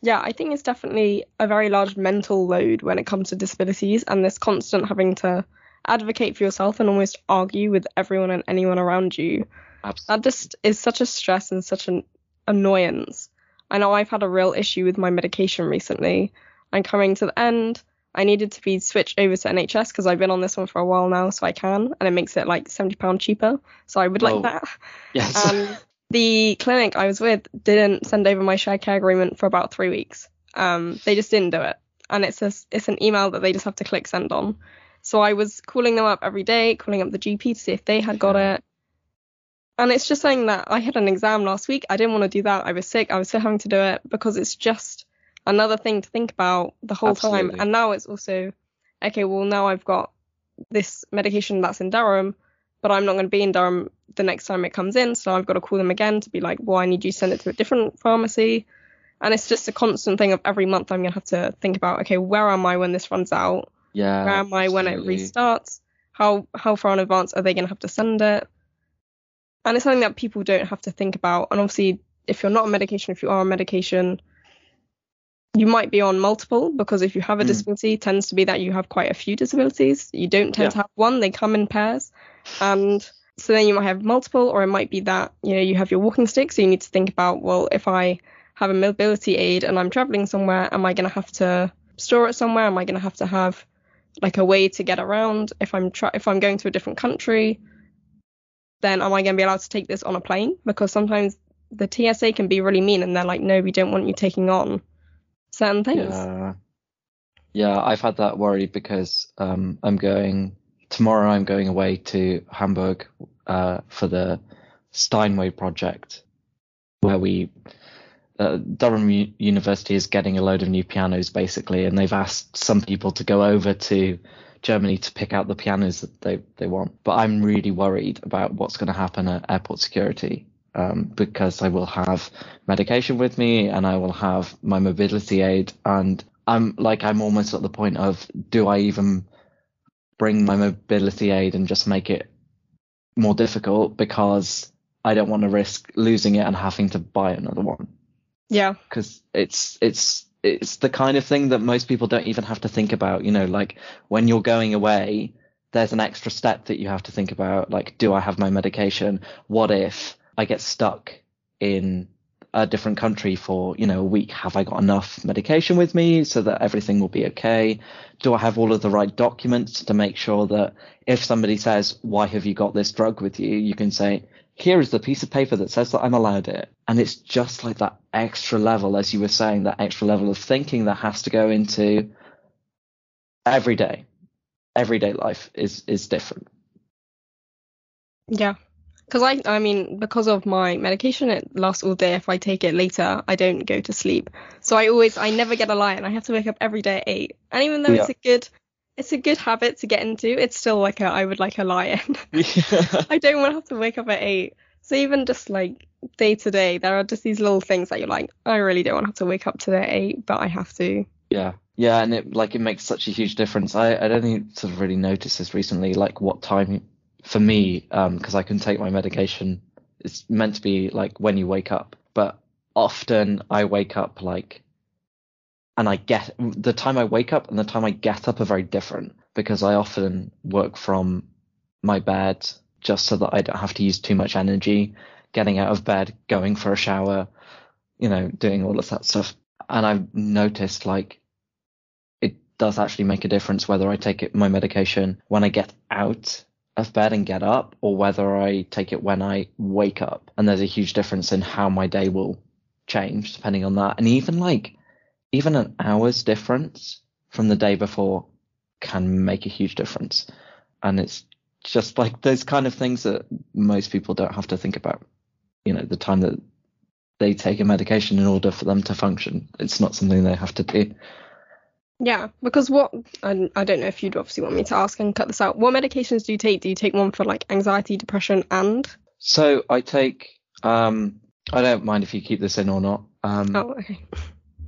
Yeah, I think it's definitely a very large mental load when it comes to disabilities and this constant having to advocate for yourself and almost argue with everyone and anyone around you. Absolutely. That just is such a stress and such an annoyance. I know I've had a real issue with my medication recently. I'm coming to the end. I needed to be switched over to NHS because I've been on this one for a while now, so I can, and it makes it like seventy pound cheaper. So I would like oh, that. Yes. Um, the clinic I was with didn't send over my shared care agreement for about three weeks. Um, they just didn't do it, and it's a, it's an email that they just have to click send on. So I was calling them up every day, calling up the GP to see if they had got it. And it's just saying that I had an exam last week. I didn't want to do that. I was sick. I was still having to do it because it's just another thing to think about the whole Absolutely. time. And now it's also okay. Well, now I've got this medication that's in Durham but I'm not going to be in Durham the next time it comes in. So I've got to call them again to be like, well, I need you to send it to a different pharmacy. And it's just a constant thing of every month I'm going to have to think about, okay, where am I when this runs out? Yeah. Where am I when it restarts? How how far in advance are they going to have to send it? And it's something that people don't have to think about. And obviously, if you're not on medication, if you are on medication, you might be on multiple because if you have a mm. disability, tends to be that you have quite a few disabilities. You don't tend yeah. to have one; they come in pairs. And so then you might have multiple, or it might be that, you know, you have your walking stick. So you need to think about, well, if I have a mobility aid and I'm traveling somewhere, am I going to have to store it somewhere? Am I going to have to have like a way to get around? If I'm tra- if I'm going to a different country, then am I going to be allowed to take this on a plane? Because sometimes the TSA can be really mean and they're like, no, we don't want you taking on certain things. Yeah, yeah I've had that worry because um, I'm going tomorrow I'm going away to Hamburg uh, for the Steinway project, where we uh, Durham U- University is getting a load of new pianos basically, and they've asked some people to go over to Germany to pick out the pianos that they they want. But I'm really worried about what's going to happen at airport security. Um, because I will have medication with me and I will have my mobility aid and I'm like I'm almost at the point of do I even bring my mobility aid and just make it more difficult because I don't want to risk losing it and having to buy another one Yeah. because it's it's it's the kind of thing that most people don't even have to think about. You know, like when you're going away, there's an extra step that you have to think about. Like, do I have my medication? What if I get stuck in a different country for you know a week? Have I got enough medication with me so that everything will be okay? Do I have all of the right documents to make sure that if somebody says, "Why have you got this drug with you?" you can say, here is the piece of paper that says that I'm allowed it. And it's just like that extra level, as you were saying, that extra level of thinking that has to go into every day. Everyday life is is different. Yeah. Because I, I mean, because of my medication, it lasts all day. If I take it later, I don't go to sleep. So I always, I never get a lie, and I have to wake up every day at eight. And even though it's a good, it's a good habit to get into, it's still like a, I would like a lie-in. I don't want to have to wake up at eight. So even just like day to day, there are just these little things that you're like, I really don't want to have to wake up today at eight, but I have to. Yeah, yeah, and it like it makes such a huge difference. I I don't think sort of really noticed this recently, like what time for me, um, because I can take my medication. It's meant to be like when you wake up, but often I wake up like, and I get the time I wake up and the time I get up are very different because I often work from my bed just so that I don't have to use too much energy getting out of bed, going for a shower, you know, doing all of that stuff. And I've noticed like it does actually make a difference whether I take it, my medication when I get out of bed and get up or whether I take it when I wake up. And there's a huge difference in how my day will change depending on that. And even like, even an hour's difference from the day before can make a huge difference. And it's just like those kind of things that most people don't have to think about. You know, the time that they take a medication in order for them to function. It's not something they have to do. Yeah, because what I, I don't know if you'd obviously want me to ask and cut this out. What medications do you take? Do you take one for like anxiety, depression, and So I take, um, I don't mind if you keep this in or not. Um, oh, okay.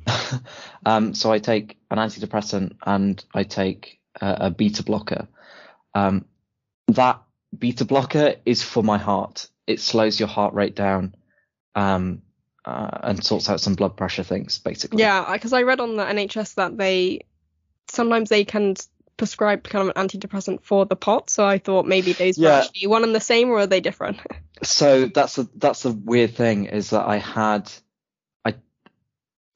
um, so I take an antidepressant and I take a, a beta blocker. Um, that beta blocker is for my heart. It slows your heart rate down, um, uh, and sorts out some blood pressure things, basically. Yeah, because I read on the NHS that they sometimes they can prescribe kind of an antidepressant for the POTS. So I thought maybe those were Yeah. actually one and the same, or are they different? So that's a that's a weird thing is that I had I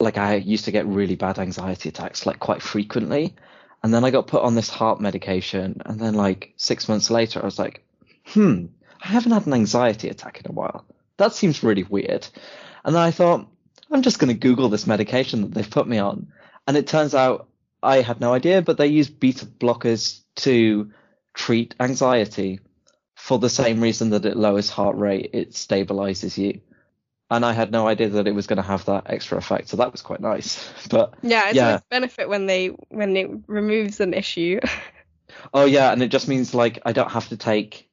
like I used to get really bad anxiety attacks like quite frequently and then I got put on this heart medication and then like 6 months later I was like hmm I haven't had an anxiety attack in a while that seems really weird and then I thought I'm just going to google this medication that they've put me on and it turns out I had no idea but they use beta blockers to treat anxiety for the same reason that it lowers heart rate, it stabilizes you. And I had no idea that it was going to have that extra effect, so that was quite nice. But yeah, it's Yeah. a benefit when they when it removes an issue. oh yeah, and it just means like I don't have to take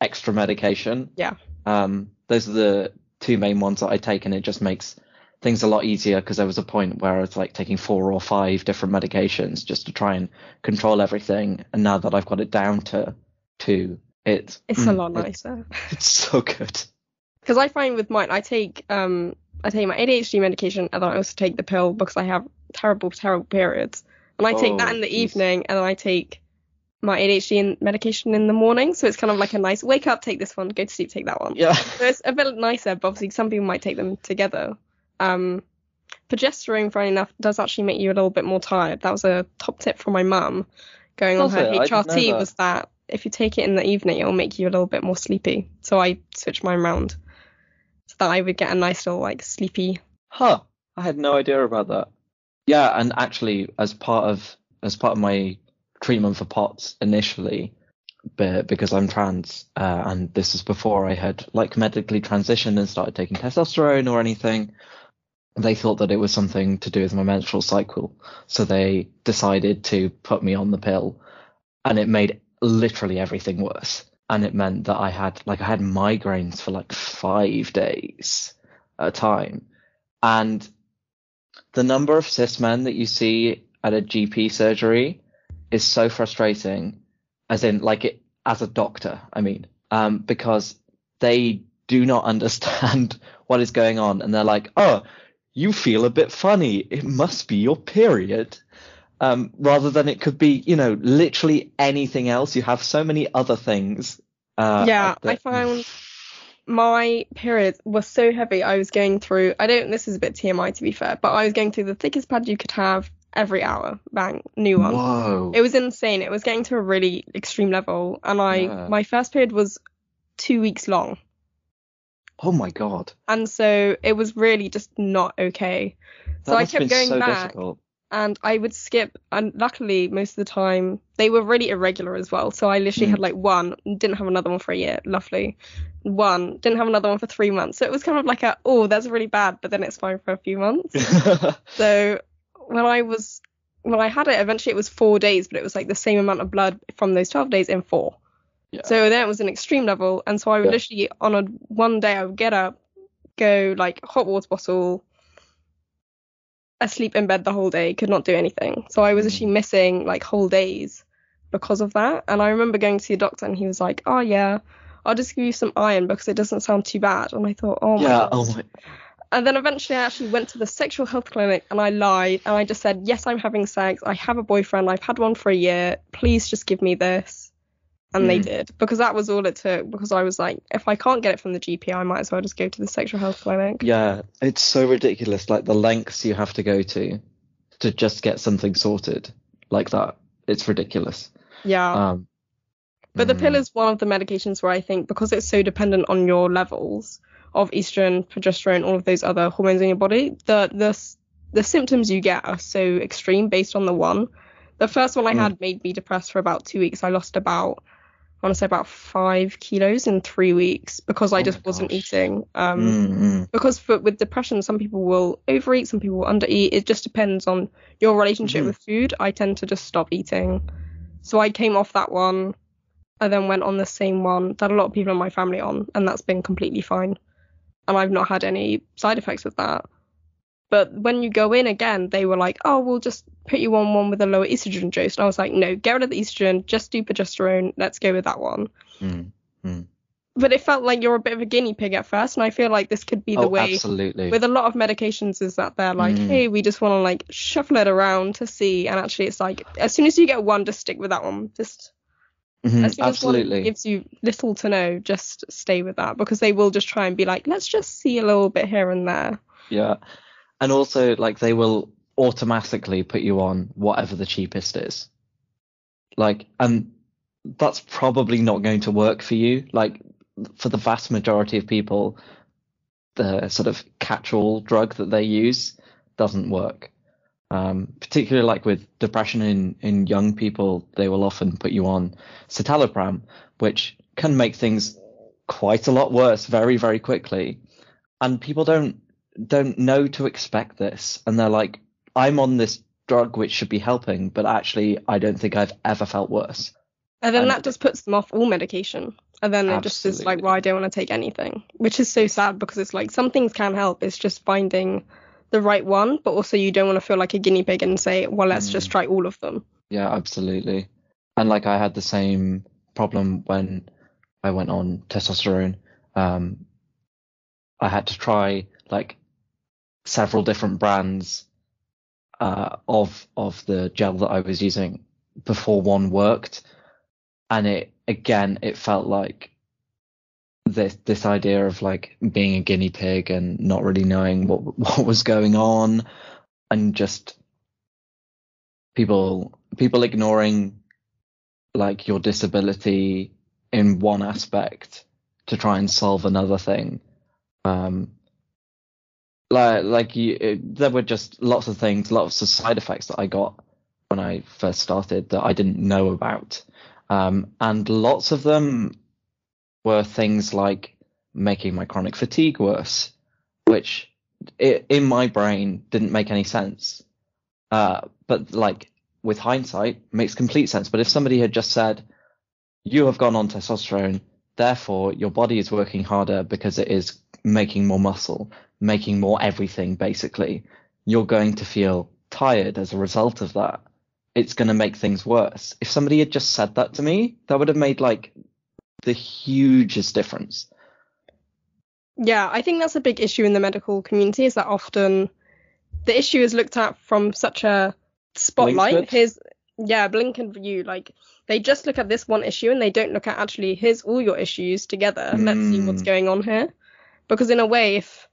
extra medication. Yeah. Um, those are the two main ones that I take, and it just makes things a lot easier because there was a point where I was like taking four or five different medications just to try and control everything, and now that I've got it down to two, it it's a mm, lot it- nicer. It's so good. Because I find with mine, I take um I take my ADHD medication and then I also take the pill because I have terrible terrible periods. And I take that Oh, in the jeez. evening and then I take my ADHD medication in the morning. So it's kind of like a nice wake up, take this one, go to sleep, take that one. Yeah. So it's a bit nicer, but obviously some people might take them together. Um, progesterone, funny enough, does actually make you a little bit more tired. That was a top tip from my mum going on her it? I didn't know HRT that. was that if you take it in the evening, it'll make you a little bit more sleepy. So I switched mine around so that I would get a nice little like sleepy. Huh. I had no idea about that. Yeah, and actually, as part of as part of my treatment for POTS initially, but because I'm trans, uh, and this was before I had like medically transitioned and started taking testosterone or anything, they thought that it was something to do with my menstrual cycle, so they decided to put me on the pill, and it made literally everything worse. And it meant that I had like I had migraines for like five days at a time and the number of cis men that you see at a GP surgery is so frustrating. As in, like it as a doctor, I mean, um, because they do not understand what is going on, and they're like, "Oh, you feel a bit funny. It must be your period." Um, rather than it could be, you know, literally anything else. You have so many other things. Uh, yeah, that- I found my periods were so heavy. I was going through. I don't. This is a bit TMI to be fair, but I was going through the thickest pad you could have every hour. Bang, new one. Whoa. It was insane. It was getting to a really extreme level, and I Yeah. my first period was two weeks long, oh my god. and so it was really just not okay. That So I kept going so back, difficult. and I would skip. And luckily, most of the time they were really irregular as well. So I literally Mm. had like one, didn't have another one for a year. Lovely. One, didn't have another one for three months. So it was kind of like a oh, that's really bad, but then it's fine for a few months. So when I was when I had it, eventually it was four days, but it was like the same amount of blood from those twelve days in four. Yeah. So then it was an extreme level, and so I would Yeah. literally on a one day I would get up, go like hot water bottle, asleep in bed the whole day, could not do anything. So I was Mm. actually missing like whole days because of that. And I remember going to see a doctor, and he was like, "Oh yeah, I'll just give you some iron because it doesn't sound too bad." And I thought, "Oh my yeah. god." Oh my. And then eventually I actually went to the sexual health clinic and I lied and I just said, Yes, I'm having sex. I have a boyfriend. I've had one for a year. Please just give me this. And they Mm. did because that was all it took. Because I was like, if I can't get it from the GP, I might as well just go to the sexual health clinic. Yeah, it's so ridiculous. Like the lengths you have to go to to just get something sorted like that. It's ridiculous. Yeah. Um, But the pill mm, is one of the medications where I think because it's so dependent on your levels of estrogen, progesterone, all of those other hormones in your body, the the the symptoms you get are so extreme based on the one. The first one I Mm. had made me depressed for about two weeks. I lost about I want to say about five kilos in three weeks because I Oh just wasn't gosh. eating. Um, mm, mm. because for, with depression, some people will overeat, some people will undereat. It just depends on your relationship Mhm. with food. I tend to just stop eating. So I came off that one. I then went on the same one that a lot of people in my family are on, and that's been completely fine. And I've not had any side effects with that. But when you go in again, they were like, oh, we'll just put you on one with a lower estrogen dose. And I was like, no, get rid of the estrogen, just do progesterone. Let's go with that one. Mm. But it felt like you're a bit of a guinea pig at first, and I feel like this could be the Oh, way absolutely. with a lot of medications is that they're like, Mm. hey, we just want to like shuffle it around to see, and actually it's like as soon as you get one, just stick with that one. Just Mhm, as soon as one absolutely. gives you little to no, just stay with that because they will just try and be like, let's just see a little bit here and there. Yeah. And also, like, they will automatically put you on whatever the cheapest is. Like, and that's probably not going to work for you. Like, for the vast majority of people, the sort of catch-all drug that they use doesn't work. Um, particularly like with depression in, in young people, they will often put you on citalopram, which can make things quite a lot worse very, very quickly. And people don't don't know to expect this and they're like i'm on this drug which should be helping but actually i don't think i've ever felt worse And then And- that just puts them off all medication. And then it just is like, well, I don't want to take anything, which is so sad because it's like some things can help. It's just finding the right one, but also you don't want to feel like a guinea pig and say, well, let's just Mm. try all of them. yeah absolutely and like i had the same problem when i went on testosterone um i had to try like several different brands uh of of the gel that i was using before one worked and it again it felt like this this idea of like being a guinea pig and not really knowing what what was going on and just people people ignoring like your disability in one aspect to try and solve another thing. Um like like you it, there were just lots of things lots of side effects that i got when i first started that i didn't know about. Um and lots of them were things like making my chronic fatigue worse which i in my brain didn't make any sense. Uh but like with hindsight makes complete sense. But if somebody had just said you have gone on testosterone therefore your body is working harder because it is making more muscle making more everything basically you're going to feel tired as a result of that. It's going to make things worse. If somebody had just said that to me that would have made like the hugest difference. Yeah, I think that's a big issue in the medical community is that often the issue is looked at from such a spotlight. Blinkered? Here's yeah, blinkered view. Like they just look at this one issue and they don't look at actually here's all your issues together. Let's see what's Mm. going on here. Because in a way, if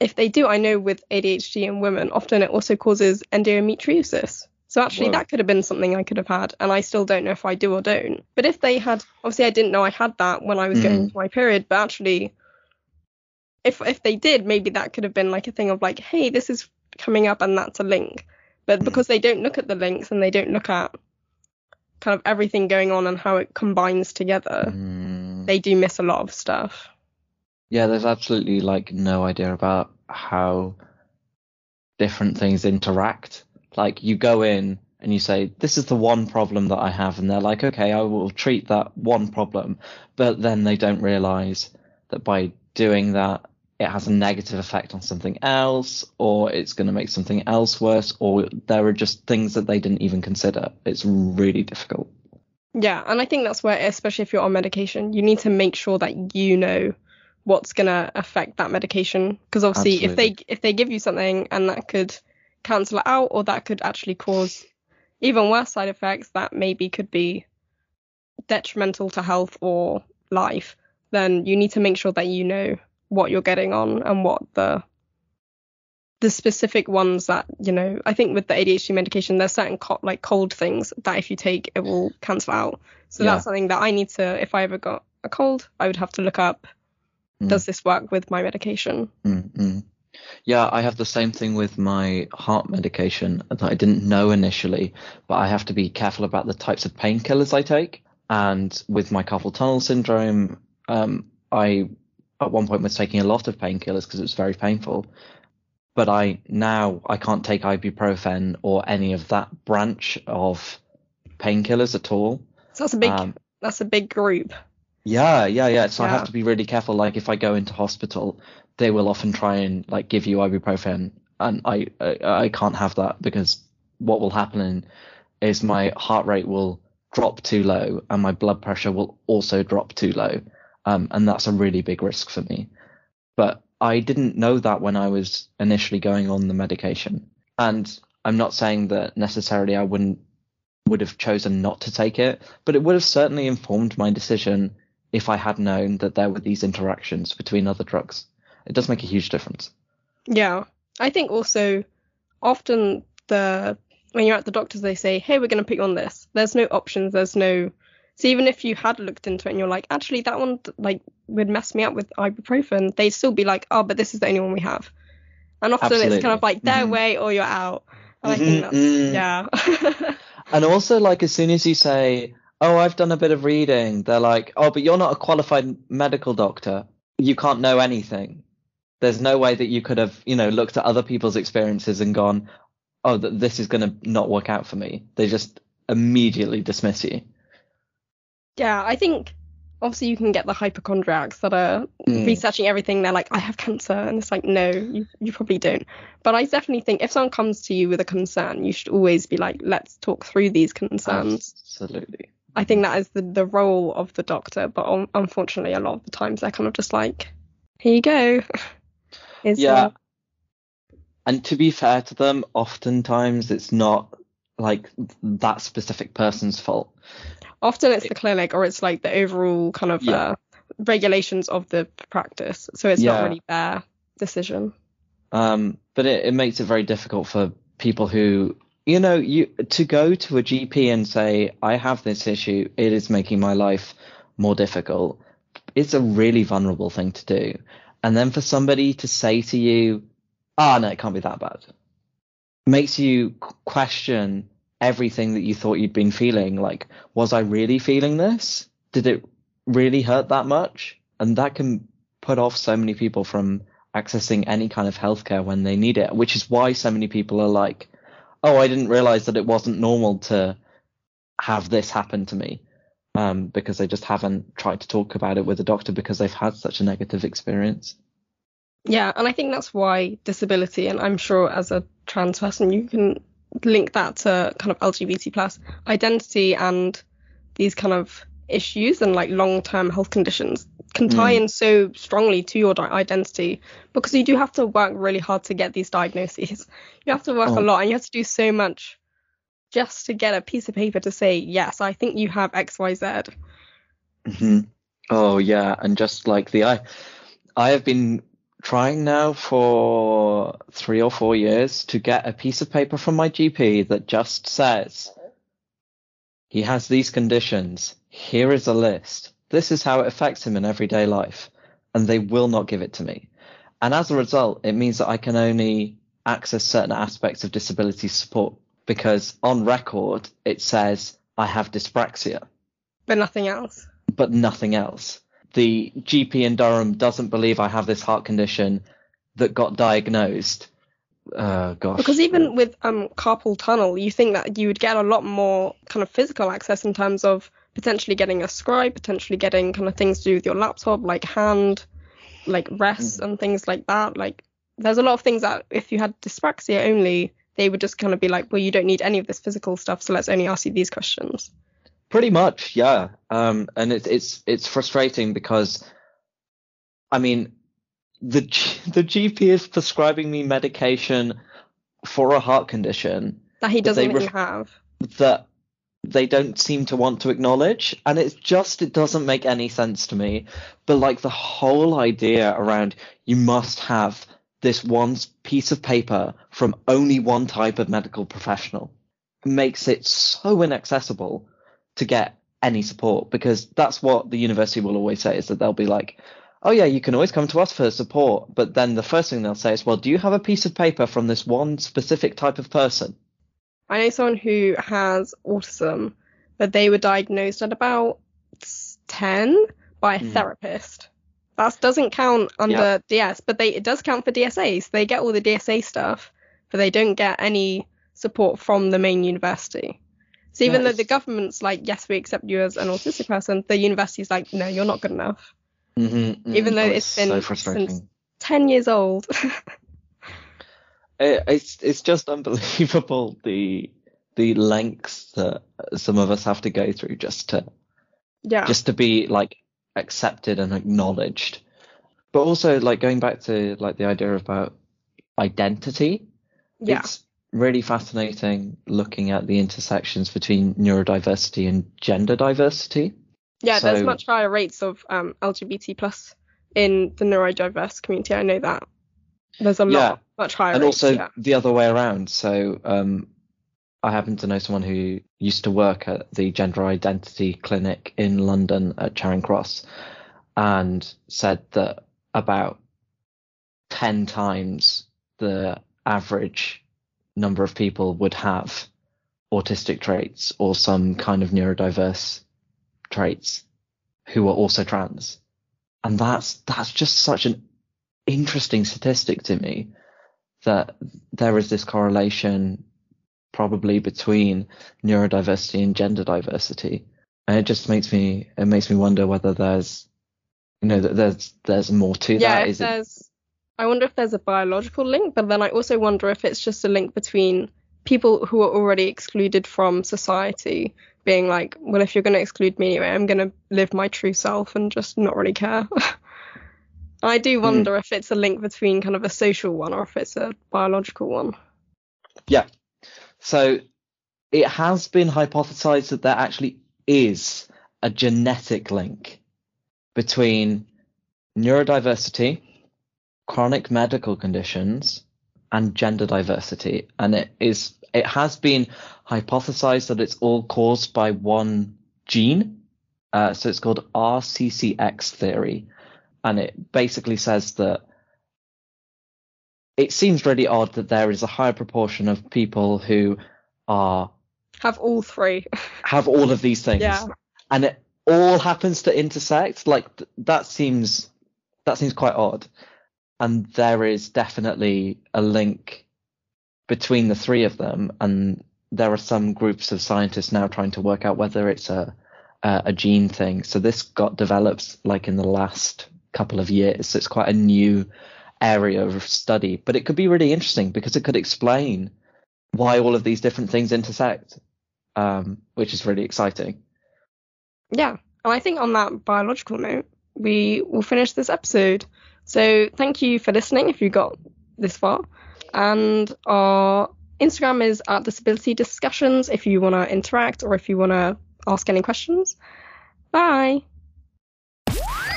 if they do, I know with ADHD in women, often it also causes endometriosis. So actually, Whoa. that could have been something I could have had, and I still don't know if I do or don't. But if they had, obviously, I didn't know I had that when I was going Mm. into my period. But actually, if if they did, maybe that could have been like a thing of like, hey, this is coming up, and that's a link. But Mm. because they don't look at the links and they don't look at kind of everything going on and how it combines together, Mm. they do miss a lot of stuff. Yeah, there's absolutely like no idea about how different things interact. Like you go in and you say, this is the one problem that I have. And they're like, okay, I will treat that one problem. But then they don't realize that by doing that, it has a negative effect on something else, or it's going to make something else worse, or there are just things that they didn't even consider. It's really difficult. Yeah, and I think that's where, especially if you're on medication, you need to make sure that you know what's gonna affect that medication. Because obviously, if they if they give you something and that could cancel it out, or that could actually cause even worse side effects that maybe could be detrimental to health or life, then you need to make sure that you know what you're getting on and what the the specific ones that you know i think with the adhd medication there's certain co- like cold things that if you take it will cancel out so Yeah. that's something that i need to if i ever got a cold i would have to look up Mm. does this work with my medication Mm-mm. Yeah, I have the same thing with my heart medication that I didn't know initially, but I have to be careful about the types of painkillers I take. And with my carpal tunnel syndrome, um, I at one point was taking a lot of painkillers because it was very painful. But I now I can't take ibuprofen or any of that branch of painkillers at all. so that's a big Um, that's a big group yeah, yeah, yeah. So I have to be really careful. Like if I go into hospital, they will often try and like give you ibuprofen, and I I, I can't have that because what will happen is my heart rate will drop too low and my blood pressure will also drop too low, um, and that's a really big risk for me. But I didn't know that when I was initially going on the medication, and I'm not saying that necessarily I wouldn't would have chosen not to take it, but it would have certainly informed my decision if I had known that there were these interactions between other drugs. It does make a huge difference. Yeah. I think also often the when you're at the doctors they say, Hey, we're gonna put you on this. There's no options, there's no so even if you had looked into it and you're like, actually that one like would mess me up with ibuprofen, they'd still be like, Oh, but this is the only one we have. And often it's kind of like their Mhm. way or you're out. And I Mhm, think that's mm. yeah. And also, like, as soon as you say, Oh, I've done a bit of reading, they're like, Oh, but you're not a qualified medical doctor. You can't know anything. There's no way that you could have, you know, looked at other people's experiences and gone, Oh, th- this is going to not work out for me. They just immediately dismiss you. yeah, I think obviously you can get the hypochondriacs that are Mm. researching everything. They're like, I have cancer, and it's like, no, you you probably don't. But I definitely think if someone comes to you with a concern, you should always be like, let's talk through these concerns. Absolutely. I think that is the the role of the doctor. But un- unfortunately, a lot of the times they're kind of just like, here you go. It's, Yeah. uh, And to be fair to them, oftentimes it's not like that specific person's fault. often it's the clinic or it's like the overall kind of Yeah. uh, regulations of the practice. So it's Yeah. not really their decision. Um, but it, it makes it very difficult for people who, you know, you to go to a GP and say, I have this issue, it is making my life more difficult. It's a really vulnerable thing to do. And then for somebody to say to you, ah, no, it can't be that bad, makes you question everything that you thought you'd been feeling. Like, was I really feeling this? Did it really hurt that much? And that can put off so many people from accessing any kind of healthcare when they need it, which is why so many people are like, oh, I didn't realize that it wasn't normal to have this happen to me. Um, because they just haven't tried to talk about it with a doctor because they've had such a negative experience. Yeah, and I think that's why disability, and I'm sure as a trans person you can link that to kind of LGBT plus identity and these kind of issues and like long-term health conditions can tie in so strongly to your di- identity because you do have to work really hard to get these diagnoses. You have to work Oh. a lot and you have to do so much just to get a piece of paper to say yes, I think you have X, Y, Z. hmm Oh yeah, and just like the I, I have been trying now for three or four years to get a piece of paper from my GP that just says he has these conditions. Here is a list. This is how it affects him in everyday life, and they will not give it to me. And as a result, it means that I can only access certain aspects of disability support because on record it says I have dyspraxia But nothing else. but nothing else. The GP in Durham doesn't believe I have this heart condition that got diagnosed. Uh, gosh. Because even with um carpal tunnel, you think that you would get a lot more kind of physical access in terms of potentially getting a scribe, potentially getting kind of things to do with your laptop, like hand, like rests and things like that. Like there's a lot of things that if you had dyspraxia only, they would just kind of be like, well, you don't need any of this physical stuff, so let's only ask you these questions. Pretty much, yeah. Um, and it's it's it's frustrating because, I mean, the G- the GP is prescribing me medication for a heart condition That he doesn't even ref- have. that they don't seem to want to acknowledge and it's just it doesn't make any sense to me but like the whole idea around you must have this one piece of paper from only one type of medical professional makes it so inaccessible to get any support because that's what the university will always say is that they'll be like oh yeah you can always come to us for support but then the first thing they'll say is well do you have a piece of paper from this one specific type of person I know someone who has autism, but they were diagnosed at about 10 by a Hmm. therapist. That doesn't count under DS, but they it does count for DSAs. They get all the DSA stuff, but they don't get any support from the main university. So even Yeah, though the government's like, yes, we accept you as an autistic person, the university's like, no, you're not good enough. Mm-hmm, Even though it's been so since- 10 years old. It, it's it's just unbelievable the the lengths that some of us have to go through just to yeah. just to be like accepted and acknowledged. But also like going back to like the idea about identity. yeah. It's really fascinating looking at the intersections between neurodiversity and gender diversity. Yeah, there's much higher rates of um, LGBT plus in the neurodiverse community. I know that. There's a Yeah. lot, much higher and rates. also yeah. the other way around. So um, I happen to know someone who used to work at the gender identity clinic in London at Charing Cross, and said that about ten times the average number of people would have autistic traits or some kind of neurodiverse traits who are also trans. And that's that's just such an interesting statistic to me that there is this correlation probably between neurodiversity and gender diversity. And it just makes me it makes me wonder whether there's you know that there's there's more to yeah, that. if Is it I wonder if there's a biological link, but then I also wonder if it's just a link between people who are already excluded from society being like, well, if you're going to exclude me anyway, I'm going to live my true self and just not really care. I do Hmm. wonder if it's a link between kind of a social one or if it's a biological one. Yeah. So it has been hypothesized that there actually is a genetic link between neurodiversity, chronic medical conditions, and gender diversity. And it is it has been hypothesized that it's all caused by one gene. Uh, so it's called RCCX theory. And it basically says that it seems really odd that there is a higher proportion of people who are Have all three. have all of these things. Yeah. and it all happens to intersect. Like th- that seems that seems quite odd. And there is definitely a link between the three of them and there are some groups of scientists now trying to work out whether it's a a, a gene thing. So this got developed like in the last couple of years. So it's quite a new area of study but it could be really interesting because it could explain why all of these different things intersect um, which is really exciting Yeah. And I think on that biological note, we will finish this episode. So thank you for listening if you got this far. And our Instagram is at Disability Discussions if you want to interact or if you want to ask any questions. Bye.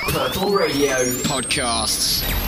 Purple Radio Podcasts.